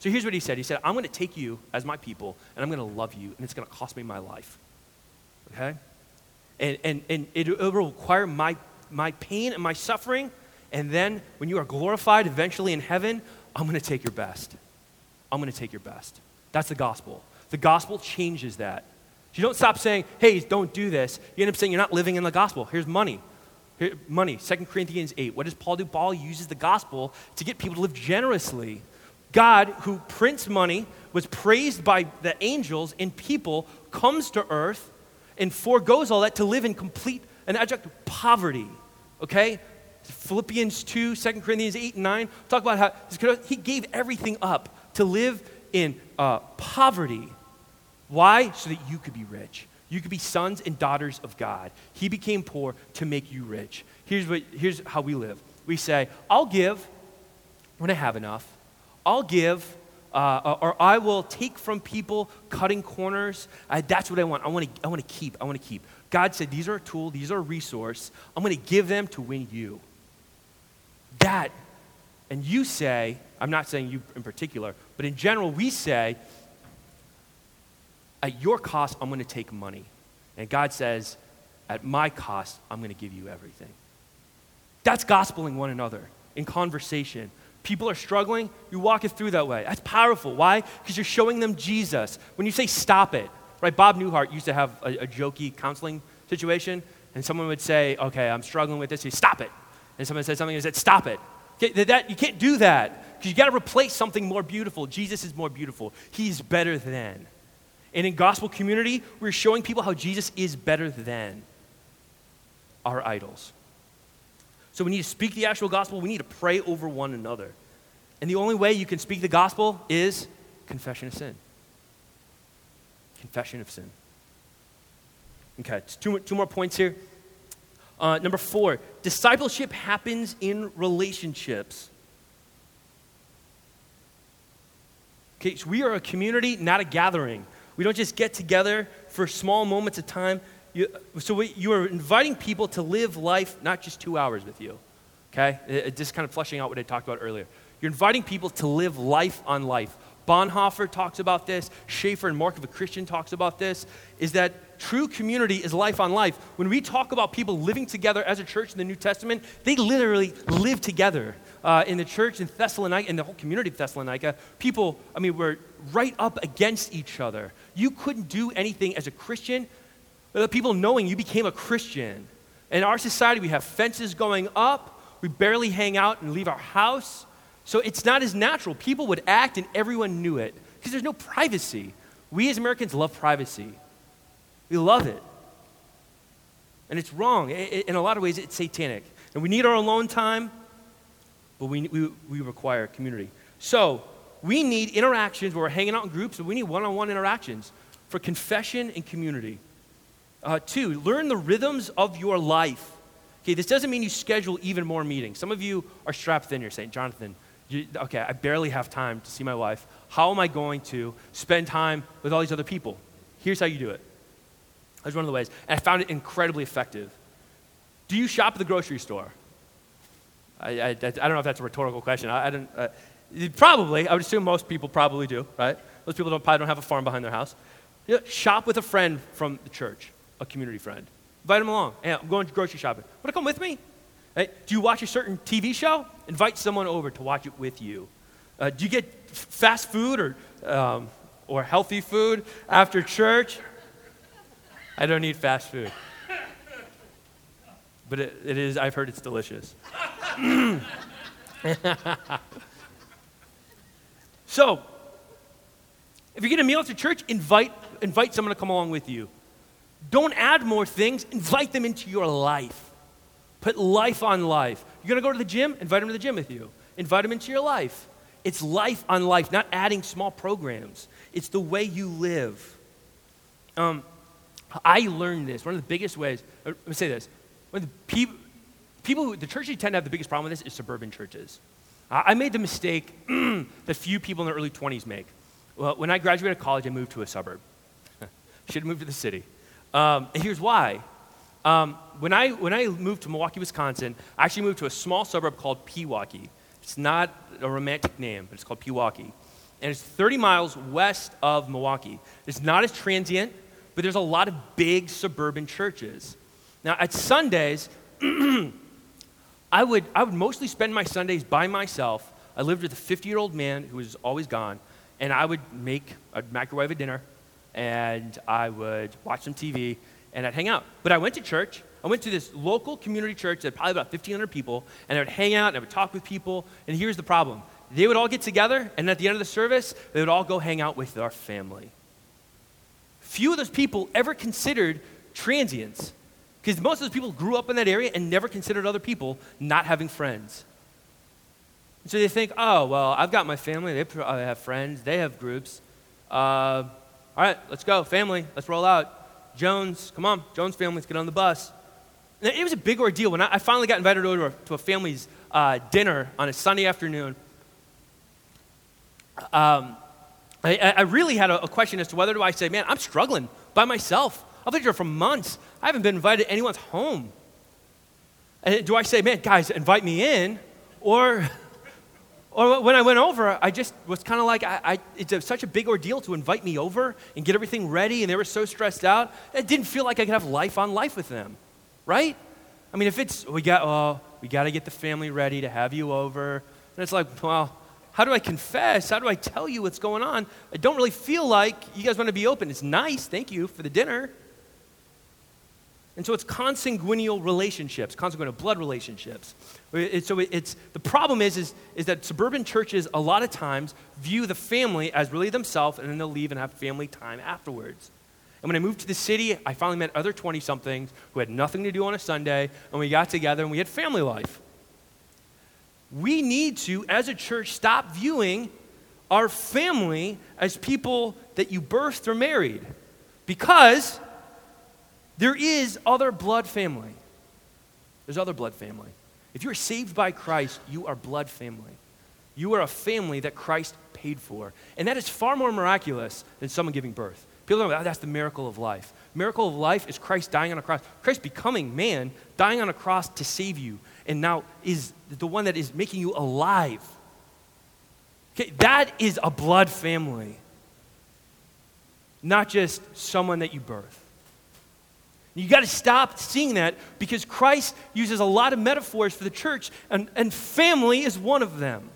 So here's what he said He said, I'm going to take you as my people, and I'm going to love you, and it's going to cost me my life. Okay? And, and, and it, it will require my, my pain and my suffering. And then when you are glorified eventually in heaven, I'm going to take your best. I'm going to take your best. That's the gospel. The gospel changes that. You don't stop saying, hey, don't do this. You end up saying you're not living in the gospel. Here's money. Here, money, 2 Corinthians 8. What does Paul do? Paul uses the gospel to get people to live generously. God, who prints money, was praised by the angels and people, comes to earth and foregoes all that to live in complete and abject poverty. Okay? Philippians 2, 2 Corinthians 8 and 9 talk about how he gave everything up to live in uh, poverty. Why? So that you could be rich. You could be sons and daughters of God. He became poor to make you rich. Here's, what, here's how we live we say, I'll give when I have enough. I'll give uh, or I will take from people cutting corners. That's what I want. I want to I want to keep. I want to keep. God said, These are a tool, these are a resource. I'm going to give them to win you. That, and you say, I'm not saying you in particular, but in general, we say, At your cost, I'm going to take money. And God says, At my cost, I'm going to give you everything. That's gospeling one another in conversation people are struggling, you walk it through that way. That's powerful. Why? Because you're showing them Jesus. When you say stop it, right? Bob Newhart used to have a, a jokey counseling situation, and someone would say, okay, I'm struggling with this. He'd stop it. And someone said something he said, stop it. Okay, that, you can't do that because you got to replace something more beautiful. Jesus is more beautiful. He's better than. And in gospel community, we're showing people how Jesus is better than our idols. So we need to speak the actual gospel. We need to pray over one another. And the only way you can speak the gospel is confession of sin. Confession of sin. Okay, two, two more points here. Uh, number four, discipleship happens in relationships. Okay, so we are a community, not a gathering. We don't just get together for small moments of time. You, so we, you are inviting people to live life not just two hours with you, okay? It, it just kind of fleshing out what I talked about earlier. You're inviting people to live life on life. Bonhoeffer talks about this. Schaeffer and Mark of a Christian talks about this. Is that true community is life on life. When we talk about people living together as a church in the New Testament, they literally live together. Uh, in the church in Thessalonica, in the whole community of Thessalonica, people, I mean, were right up against each other. You couldn't do anything as a Christian the people knowing you became a Christian. In our society, we have fences going up, we barely hang out and leave our house. So it's not as natural. People would act and everyone knew it because there's no privacy. We as Americans love privacy, we love it. And it's wrong. In a lot of ways, it's satanic. And we need our alone time, but we, we, we require community. So we need interactions where we're hanging out in groups, we need one on one interactions for confession and community. Uh, two, learn the rhythms of your life. Okay, this doesn't mean you schedule even more meetings. Some of you are strapped thin. You're saying, Jonathan, okay, I barely have time to see my wife. How am I going to spend time with all these other people? Here's how you do it. That's one of the ways. And I found it incredibly effective. Do you shop at the grocery store? I, I, I don't know if that's a rhetorical question. I, I don't, uh, probably. I would assume most people probably do, right? Most people don't, probably don't have a farm behind their house. You know, shop with a friend from the church a community friend. Invite them along. Hey, I'm going grocery shopping. Want to come with me? Hey, do you watch a certain TV show? Invite someone over to watch it with you. Uh, do you get fast food or, um, or healthy food after church? I don't need fast food. But it, it is, I've heard it's delicious. <laughs> so, if you get a meal after church, invite, invite someone to come along with you. Don't add more things, invite them into your life. Put life on life. You're going to go to the gym? Invite them to the gym with you. Invite them into your life. It's life on life, not adding small programs. It's the way you live. Um, I learned this. One of the biggest ways, uh, let me say this. One of the people, people who, the churches who tend to have the biggest problem with this is suburban churches. I made the mistake <clears throat> that few people in their early 20s make. Well, when I graduated college, I moved to a suburb. <laughs> Should have moved to the city. Um, and here's why. Um, when, I, when I moved to Milwaukee, Wisconsin, I actually moved to a small suburb called Pewaukee. It's not a romantic name, but it's called Pewaukee. and it's 30 miles west of Milwaukee. It's not as transient, but there's a lot of big suburban churches. Now, at Sundays, <clears throat> I would, I would mostly spend my Sundays by myself. I lived with a 50 year old man who was always gone, and I would make, a microwave a dinner, and I would watch some TV, and I'd hang out. But I went to church. I went to this local community church that had probably about 1,500 people, and I would hang out and I would talk with people. And here's the problem they would all get together, and at the end of the service, they would all go hang out with our family. Few of those people ever considered transients because most of those people grew up in that area and never considered other people not having friends. And so they think, oh, well, I've got my family. They probably have friends. They have groups. Uh, all right, let's go. Family, let's roll out. Jones, come on. Jones family, let's get on the bus. And it was a big ordeal. When I, I finally got invited over to a, to a family's uh, dinner on a Sunday afternoon, um, I, I, really had a, a question as to whether do I say, man, I'm struggling by myself. I've lived here for months. I haven't been invited to anyone's home. And do I say, man, guys, invite me in? Or, <laughs> or when I went over, I just was kind of like, I, I, it's a, such a big ordeal to invite me over and get everything ready, and they were so stressed out. It didn't feel like I could have life on life with them, right? I mean, if it's, we got, oh, we got to get the family ready to have you over. And it's like, well, how do I confess? How do I tell you what's going on? I don't really feel like you guys want to be open. It's nice, thank you for the dinner. And so it's consanguineal relationships, consanguineal blood relationships. It, so it's, the problem is, is, is that suburban churches a lot of times view the family as really themselves and then they'll leave and have family time afterwards. And when I moved to the city, I finally met other 20 somethings who had nothing to do on a Sunday, and we got together and we had family life. We need to, as a church, stop viewing our family as people that you birthed or married because there is other blood family. There's other blood family. If you are saved by Christ, you are blood family. You are a family that Christ paid for. And that is far more miraculous than someone giving birth. People know oh, that's the miracle of life. Miracle of life is Christ dying on a cross. Christ becoming man, dying on a cross to save you, and now is the one that is making you alive. Okay, that is a blood family, not just someone that you birth. You got to stop seeing that because Christ uses a lot of metaphors for the church, and, and family is one of them.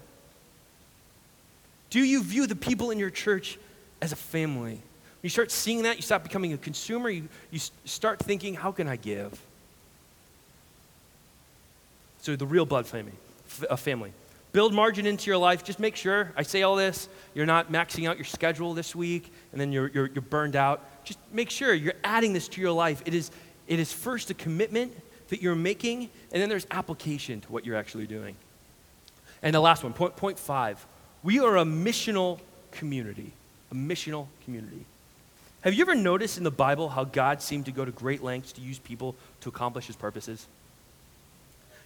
Do you view the people in your church as a family? When you start seeing that, you stop becoming a consumer, you, you start thinking, how can I give? So, the real blood family, a family. Build margin into your life. Just make sure, I say all this, you're not maxing out your schedule this week and then you're, you're, you're burned out just make sure you're adding this to your life. It is, it is first a commitment that you're making, and then there's application to what you're actually doing. And the last one, point, point five. We are a missional community. A missional community. Have you ever noticed in the Bible how God seemed to go to great lengths to use people to accomplish his purposes?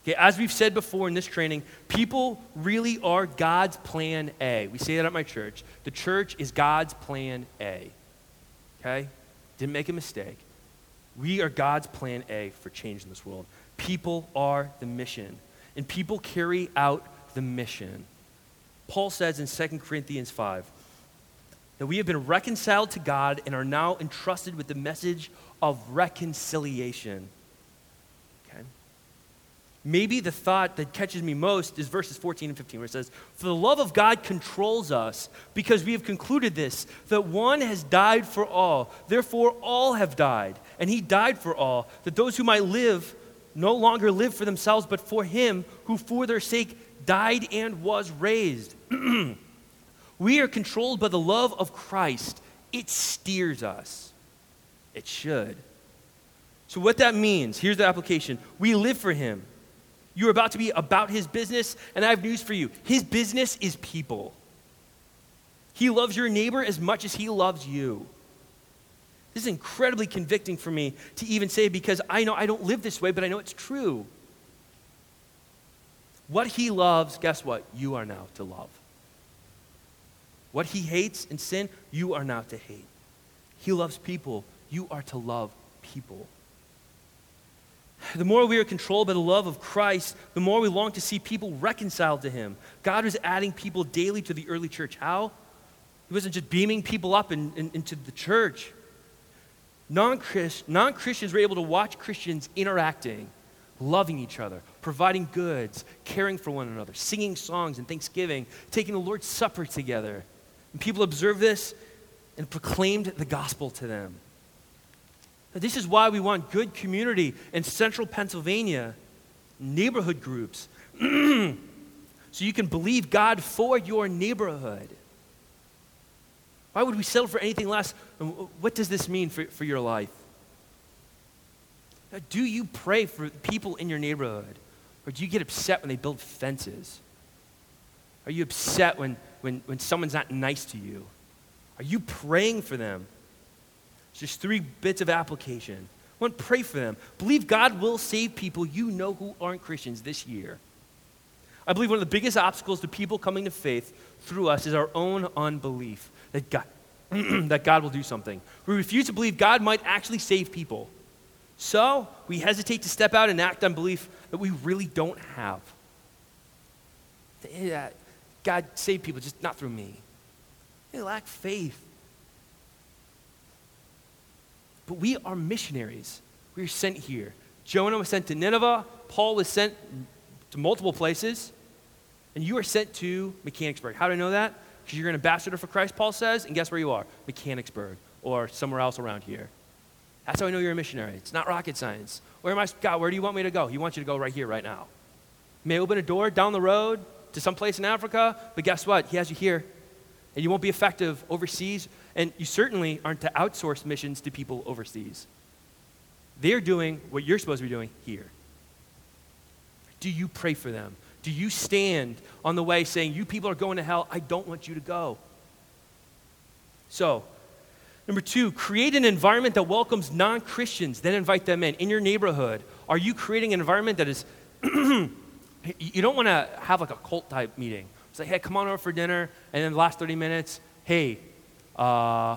Okay, as we've said before in this training, people really are God's plan A. We say that at my church. The church is God's plan A okay? Didn't make a mistake. We are God's plan A for change in this world. People are the mission, and people carry out the mission. Paul says in 2 Corinthians 5 that we have been reconciled to God and are now entrusted with the message of reconciliation. Maybe the thought that catches me most is verses 14 and 15, where it says, For the love of God controls us, because we have concluded this, that one has died for all. Therefore, all have died. And he died for all, that those who might live no longer live for themselves, but for him who for their sake died and was raised. <clears throat> we are controlled by the love of Christ. It steers us. It should. So, what that means, here's the application we live for him. You're about to be about his business, and I have news for you. His business is people. He loves your neighbor as much as he loves you. This is incredibly convicting for me to even say because I know I don't live this way, but I know it's true. What he loves, guess what? You are now to love. What he hates and sin, you are now to hate. He loves people. You are to love people. The more we are controlled by the love of Christ, the more we long to see people reconciled to Him. God was adding people daily to the early church. How? He wasn't just beaming people up in, in, into the church. Non Christians were able to watch Christians interacting, loving each other, providing goods, caring for one another, singing songs and thanksgiving, taking the Lord's Supper together. And people observed this and proclaimed the gospel to them. This is why we want good community in central Pennsylvania, neighborhood groups, <clears throat> so you can believe God for your neighborhood. Why would we settle for anything less? What does this mean for, for your life? Do you pray for people in your neighborhood? Or do you get upset when they build fences? Are you upset when, when, when someone's not nice to you? Are you praying for them? Just three bits of application. One, pray for them. Believe God will save people you know who aren't Christians this year. I believe one of the biggest obstacles to people coming to faith through us is our own unbelief that God, <clears throat> that God will do something. We refuse to believe God might actually save people. So we hesitate to step out and act on belief that we really don't have. Eh, God save people, just not through me. They lack faith. But we are missionaries. We are sent here. Jonah was sent to Nineveh. Paul was sent to multiple places. And you are sent to Mechanicsburg. How do I know that? Because you're an ambassador for Christ, Paul says. And guess where you are? Mechanicsburg or somewhere else around here. That's how I know you're a missionary. It's not rocket science. Where am I? God, where do you want me to go? He wants you to go right here, right now. He may open a door down the road to some place in Africa, but guess what? He has you here. And you won't be effective overseas, and you certainly aren't to outsource missions to people overseas. They're doing what you're supposed to be doing here. Do you pray for them? Do you stand on the way saying, You people are going to hell, I don't want you to go? So, number two, create an environment that welcomes non Christians, then invite them in. In your neighborhood, are you creating an environment that is, <clears throat> you don't want to have like a cult type meeting Say, hey, come on over for dinner. And then the last 30 minutes, hey, uh,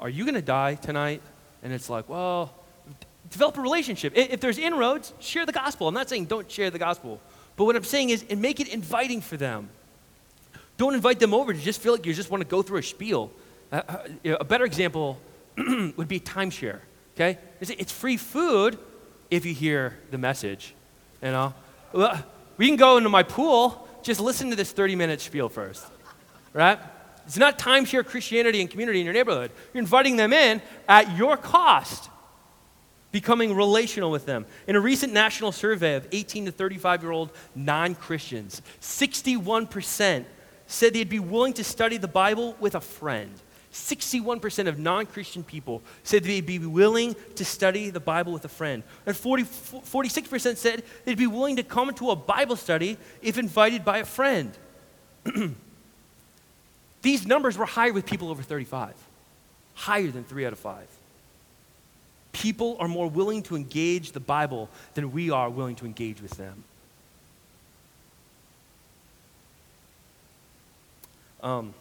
are you going to die tonight? And it's like, well, develop a relationship. If there's inroads, share the gospel. I'm not saying don't share the gospel. But what I'm saying is, and make it inviting for them. Don't invite them over to just feel like you just want to go through a spiel. Uh, uh a better example <clears throat> would be timeshare. Okay, it's free food if you hear the message. You know, well, we can go into my pool just listen to this 30 minute spiel first, right? It's not timeshare Christianity and community in your neighborhood. You're inviting them in at your cost, becoming relational with them. In a recent national survey of 18 to 35 year old non Christians, 61% said they'd be willing to study the Bible with a friend. 61% of non Christian people said they'd be willing to study the Bible with a friend. And 40, 46% said they'd be willing to come to a Bible study if invited by a friend. <clears throat> These numbers were higher with people over 35, higher than three out of five. People are more willing to engage the Bible than we are willing to engage with them. Um,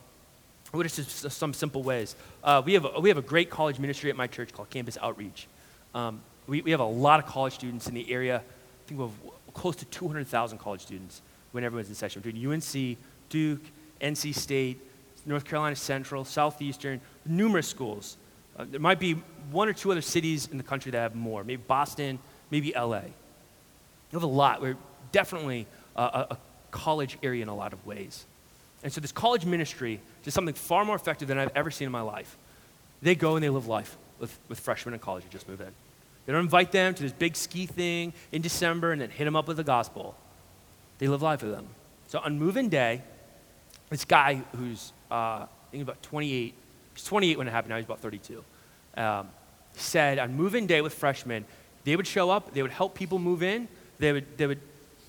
what are some simple ways? Uh, we, have a, we have a great college ministry at my church called Campus Outreach. Um, we, we have a lot of college students in the area. I think we have close to 200,000 college students when everyone's in session between UNC, Duke, NC State, North Carolina Central, Southeastern, numerous schools. Uh, there might be one or two other cities in the country that have more, maybe Boston, maybe LA. We have a lot. We're definitely a, a college area in a lot of ways. And so this college ministry is something far more effective than I've ever seen in my life. They go and they live life with, with freshmen in college who just move in. They don't invite them to this big ski thing in December and then hit them up with the gospel. They live life with them. So on move-in day, this guy who's uh, I think about 28, he's 28 when it happened, now he's about 32, um, said on move-in day with freshmen, they would show up, they would help people move in, they would, they would,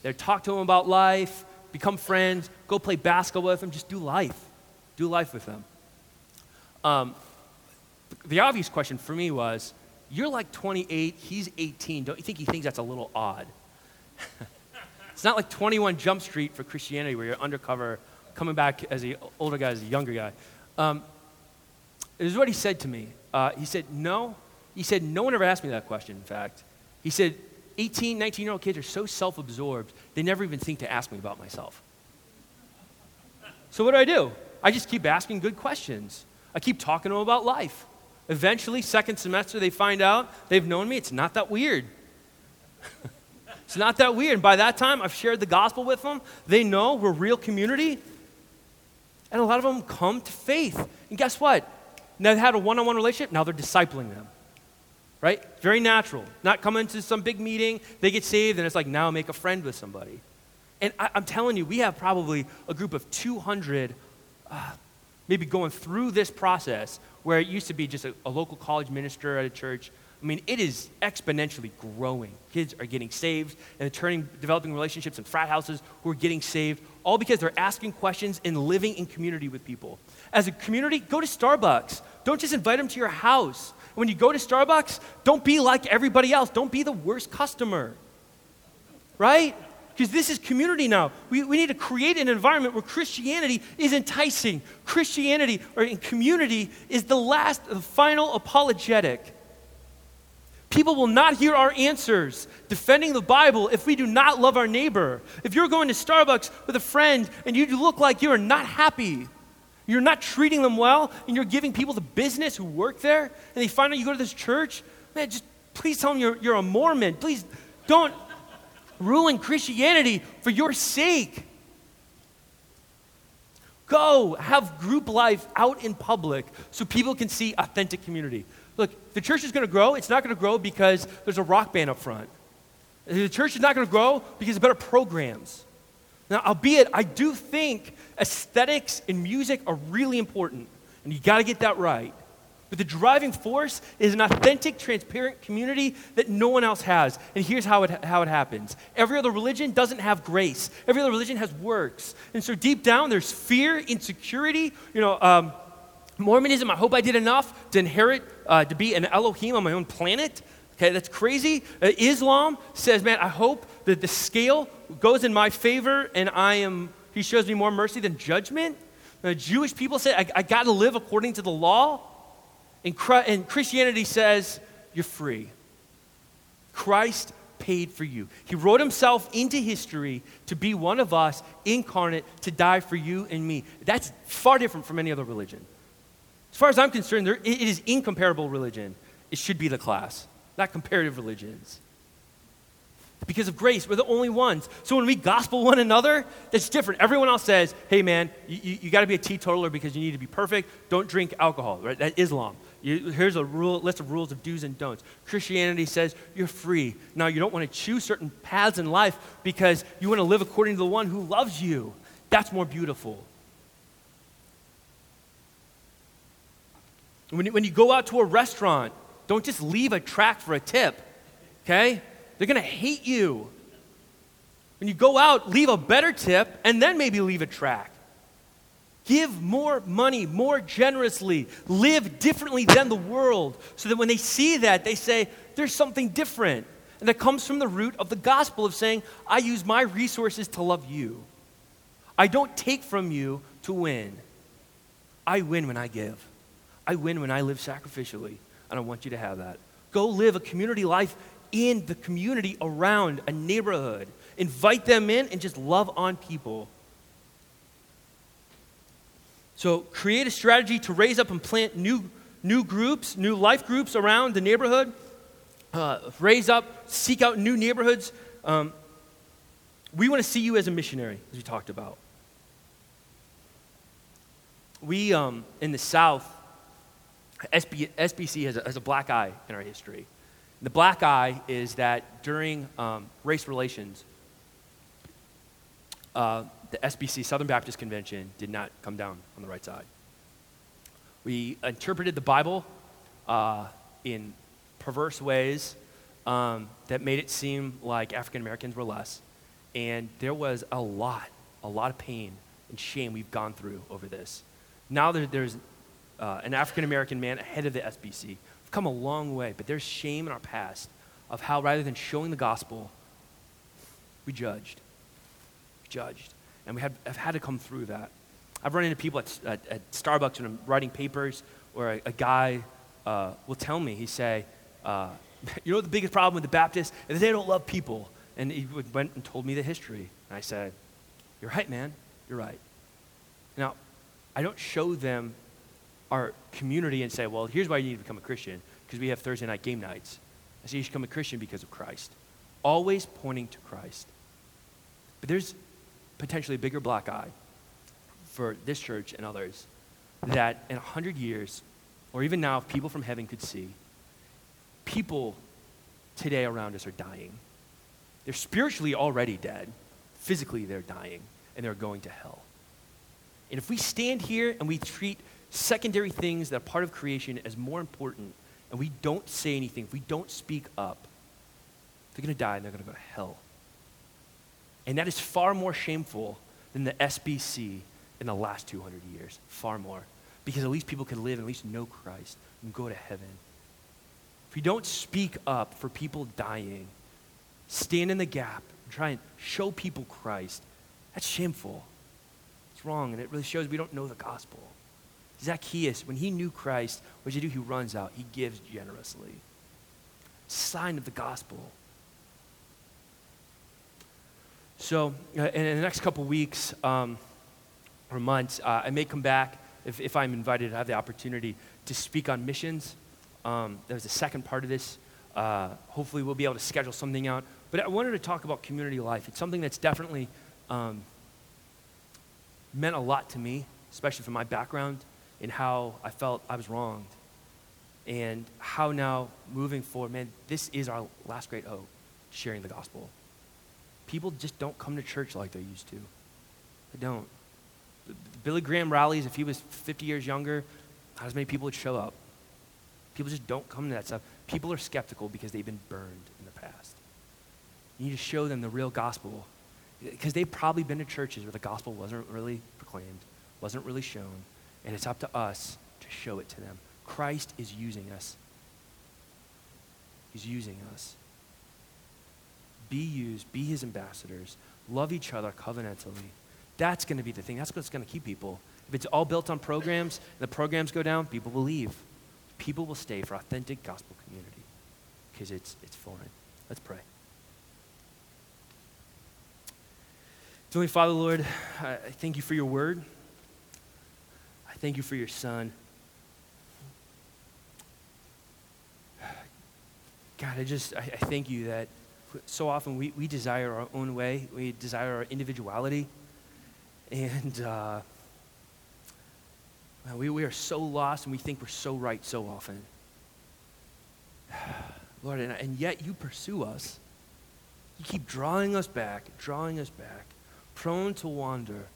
they would talk to them about life, become friends, go play basketball with them, just do life. Do life with them. Um, the obvious question for me was you're like 28, he's 18. Don't you think he thinks that's a little odd? <laughs> it's not like 21 Jump Street for Christianity where you're undercover, coming back as an older guy, as a younger guy. Um, this is what he said to me. Uh, he said, No. He said, No one ever asked me that question, in fact. He said, 18, 19 year old kids are so self absorbed, they never even think to ask me about myself. So what do I do? I just keep asking good questions. I keep talking to them about life. Eventually, second semester, they find out they've known me. It's not that weird. <laughs> it's not that weird. By that time, I've shared the gospel with them. They know we're real community. And a lot of them come to faith. And guess what? Now they've had a one on one relationship, now they're discipling them. Right? Very natural. Not coming to some big meeting, they get saved, and it's like, now make a friend with somebody. And I, am telling you, we have probably a group of 200 uh, maybe going through this process where it used to be just a, a local college minister at a church. I mean, it is exponentially growing. Kids are getting saved and turning, developing relationships in frat houses who are getting saved, all because they're asking questions and living in community with people. As a community, go to Starbucks. Don't just invite them to your house. When you go to Starbucks, don't be like everybody else. Don't be the worst customer. Right? Because this is community now. We, we need to create an environment where Christianity is enticing. Christianity or in community is the last, the final apologetic. People will not hear our answers defending the Bible if we do not love our neighbor. If you're going to Starbucks with a friend and you look like you are not happy, you're not treating them well, and you're giving people the business who work there, and they find out you go to this church, man, just please tell them you're, you're a Mormon. Please don't ruin Christianity for your sake. Go have group life out in public so people can see authentic community. Look, the church is going to grow. It's not going to grow because there's a rock band up front. The church is not going to grow because of better programs. Now, albeit, I do think aesthetics and music are really important, and you got to get that right. But the driving force is an authentic, transparent community that no one else has. And here's how it, how it happens every other religion doesn't have grace, every other religion has works. And so deep down, there's fear, insecurity. You know, um, Mormonism, I hope I did enough to inherit, uh, to be an Elohim on my own planet. Okay, that's crazy. Uh, Islam says, man, I hope that the scale goes in my favor and I am, he shows me more mercy than judgment. The Jewish people say, I, I got to live according to the law. And, and Christianity says, you're free. Christ paid for you. He wrote himself into history to be one of us, incarnate, to die for you and me. That's far different from any other religion. As far as I'm concerned, there, it is incomparable religion. It should be the class, not comparative religions because of grace. We're the only ones. So when we gospel one another, that's different. Everyone else says, hey, man, you, you, you got to be a teetotaler because you need to be perfect. Don't drink alcohol, right? That's Islam. You, here's a rule, list of rules of do's and don'ts. Christianity says you're free. Now, you don't want to choose certain paths in life because you want to live according to the one who loves you. That's more beautiful. When you, when you go out to a restaurant, don't just leave a track for a tip, okay? They're to hate you. When you go out, leave a better tip and then maybe leave a track. Give more money, more generously. Live differently than the world so that when they see that, they say, there's something different. And that comes from the root of the gospel of saying, I use my resources to love you. I don't take from you to win. I win when I give. I win when I live sacrificially. And I want you to have that. Go live a community life in the community around a neighborhood. Invite them in and just love on people. So, create a strategy to raise up and plant new, new groups, new life groups around the neighborhood. Uh, raise up, seek out new neighborhoods. Um, we want to see you as a missionary, as we talked about. We, um, in the South, SB, SBC has a, has a black eye in our history. The black eye is that during um, race relations, uh, the SBC, Southern Baptist Convention, did not come down on the right side. We interpreted the Bible uh, in perverse ways um, that made it seem like African Americans were less. And there was a lot, a lot of pain and shame we've gone through over this. Now there, there's uh, an African American man ahead of the SBC We've come a long way, but there's shame in our past of how rather than showing the gospel, we judged. We judged. And we have, have had to come through that. I've run into people at, at, at Starbucks when I'm writing papers, or a, a guy uh, will tell me, he say, uh, <laughs> you know the biggest problem with the Baptists is they don't love people. And he went and told me the history. And I said, you're right, man. You're right. Now, I don't show them our community and say, well, here's why you need to become a Christian, because we have Thursday night game nights. I say you should become a Christian because of Christ. Always pointing to Christ. But there's potentially a bigger black eye for this church and others that in 100 years, or even now, if people from heaven could see, people today around us are dying. They're spiritually already dead, physically, they're dying, and they're going to hell. And if we stand here and we treat secondary things that are part of creation as more important, and we don't say anything, if we don't speak up, they're going to die and they're going to go to hell. And that is far more shameful than the SBC in the last 200 years. Far more. Because at least people can live and at least know Christ and go to heaven. If we don't speak up for people dying, stand in the gap, and try and show people Christ, that's shameful. It's wrong, and it really shows we don't know the gospel. Zacchaeus, when he knew Christ, what does he do? He runs out, he gives generously. Sign of the gospel. So, uh, in the next couple weeks um, or months, uh, I may come back if, if I'm invited to have the opportunity to speak on missions. Um, there's a second part of this. Uh, hopefully, we'll be able to schedule something out. But I wanted to talk about community life. It's something that's definitely um, meant a lot to me, especially from my background, and how I felt I was wronged. And how now, moving forward, man, this is our last great hope sharing the gospel. People just don't come to church like they used to. They don't. Billy Graham rallies, if he was 50 years younger, not as many people would show up. People just don't come to that stuff. People are skeptical because they've been burned in the past. You need to show them the real gospel because they've probably been to churches where the gospel wasn't really proclaimed, wasn't really shown, and it's up to us to show it to them. Christ is using us. He's using us. Be used, be his ambassadors, love each other covenantally. That's going to be the thing. That's what's going to keep people. If it's all built on programs, and the programs go down, people will leave. People will stay for authentic gospel community because it's, it's foreign. Let's pray. Heavenly Father, Lord, I thank you for your word. Thank you for your son. God, I just, I, I thank you that so often we, we desire our own way, we desire our individuality. And uh, we, we are so lost and we think we're so right so often. <sighs> Lord, and, and yet you pursue us. You keep drawing us back, drawing us back, prone to wander.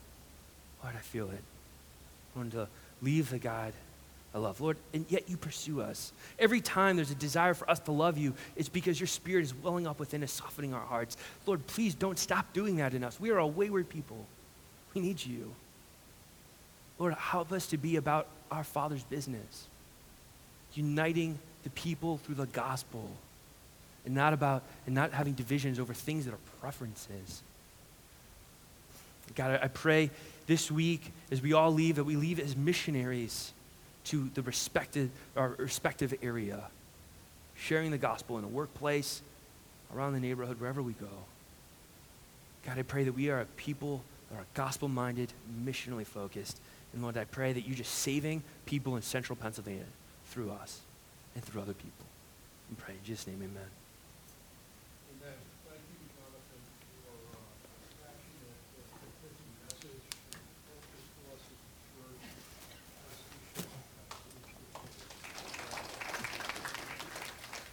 Lord, I feel it. Prone to leave the God I love. Lord, and yet you pursue us. Every time there's a desire for us to love you, it's because your spirit is welling up within us, softening our hearts. Lord, please don't stop doing that in us. We are a wayward people. We need you. Lord, help us to be about our Father's business, uniting the people through the gospel, and not about and not having divisions over things that are preferences. God, I pray this week as we all leave that we leave as missionaries to the respected, our respective area, sharing the gospel in the workplace, around the neighborhood, wherever we go. God, I pray that we are a people that are gospel minded, missionally focused. And Lord, I pray that you're just saving people in central Pennsylvania through us and through other people. And pray in Jesus' name, amen. Amen.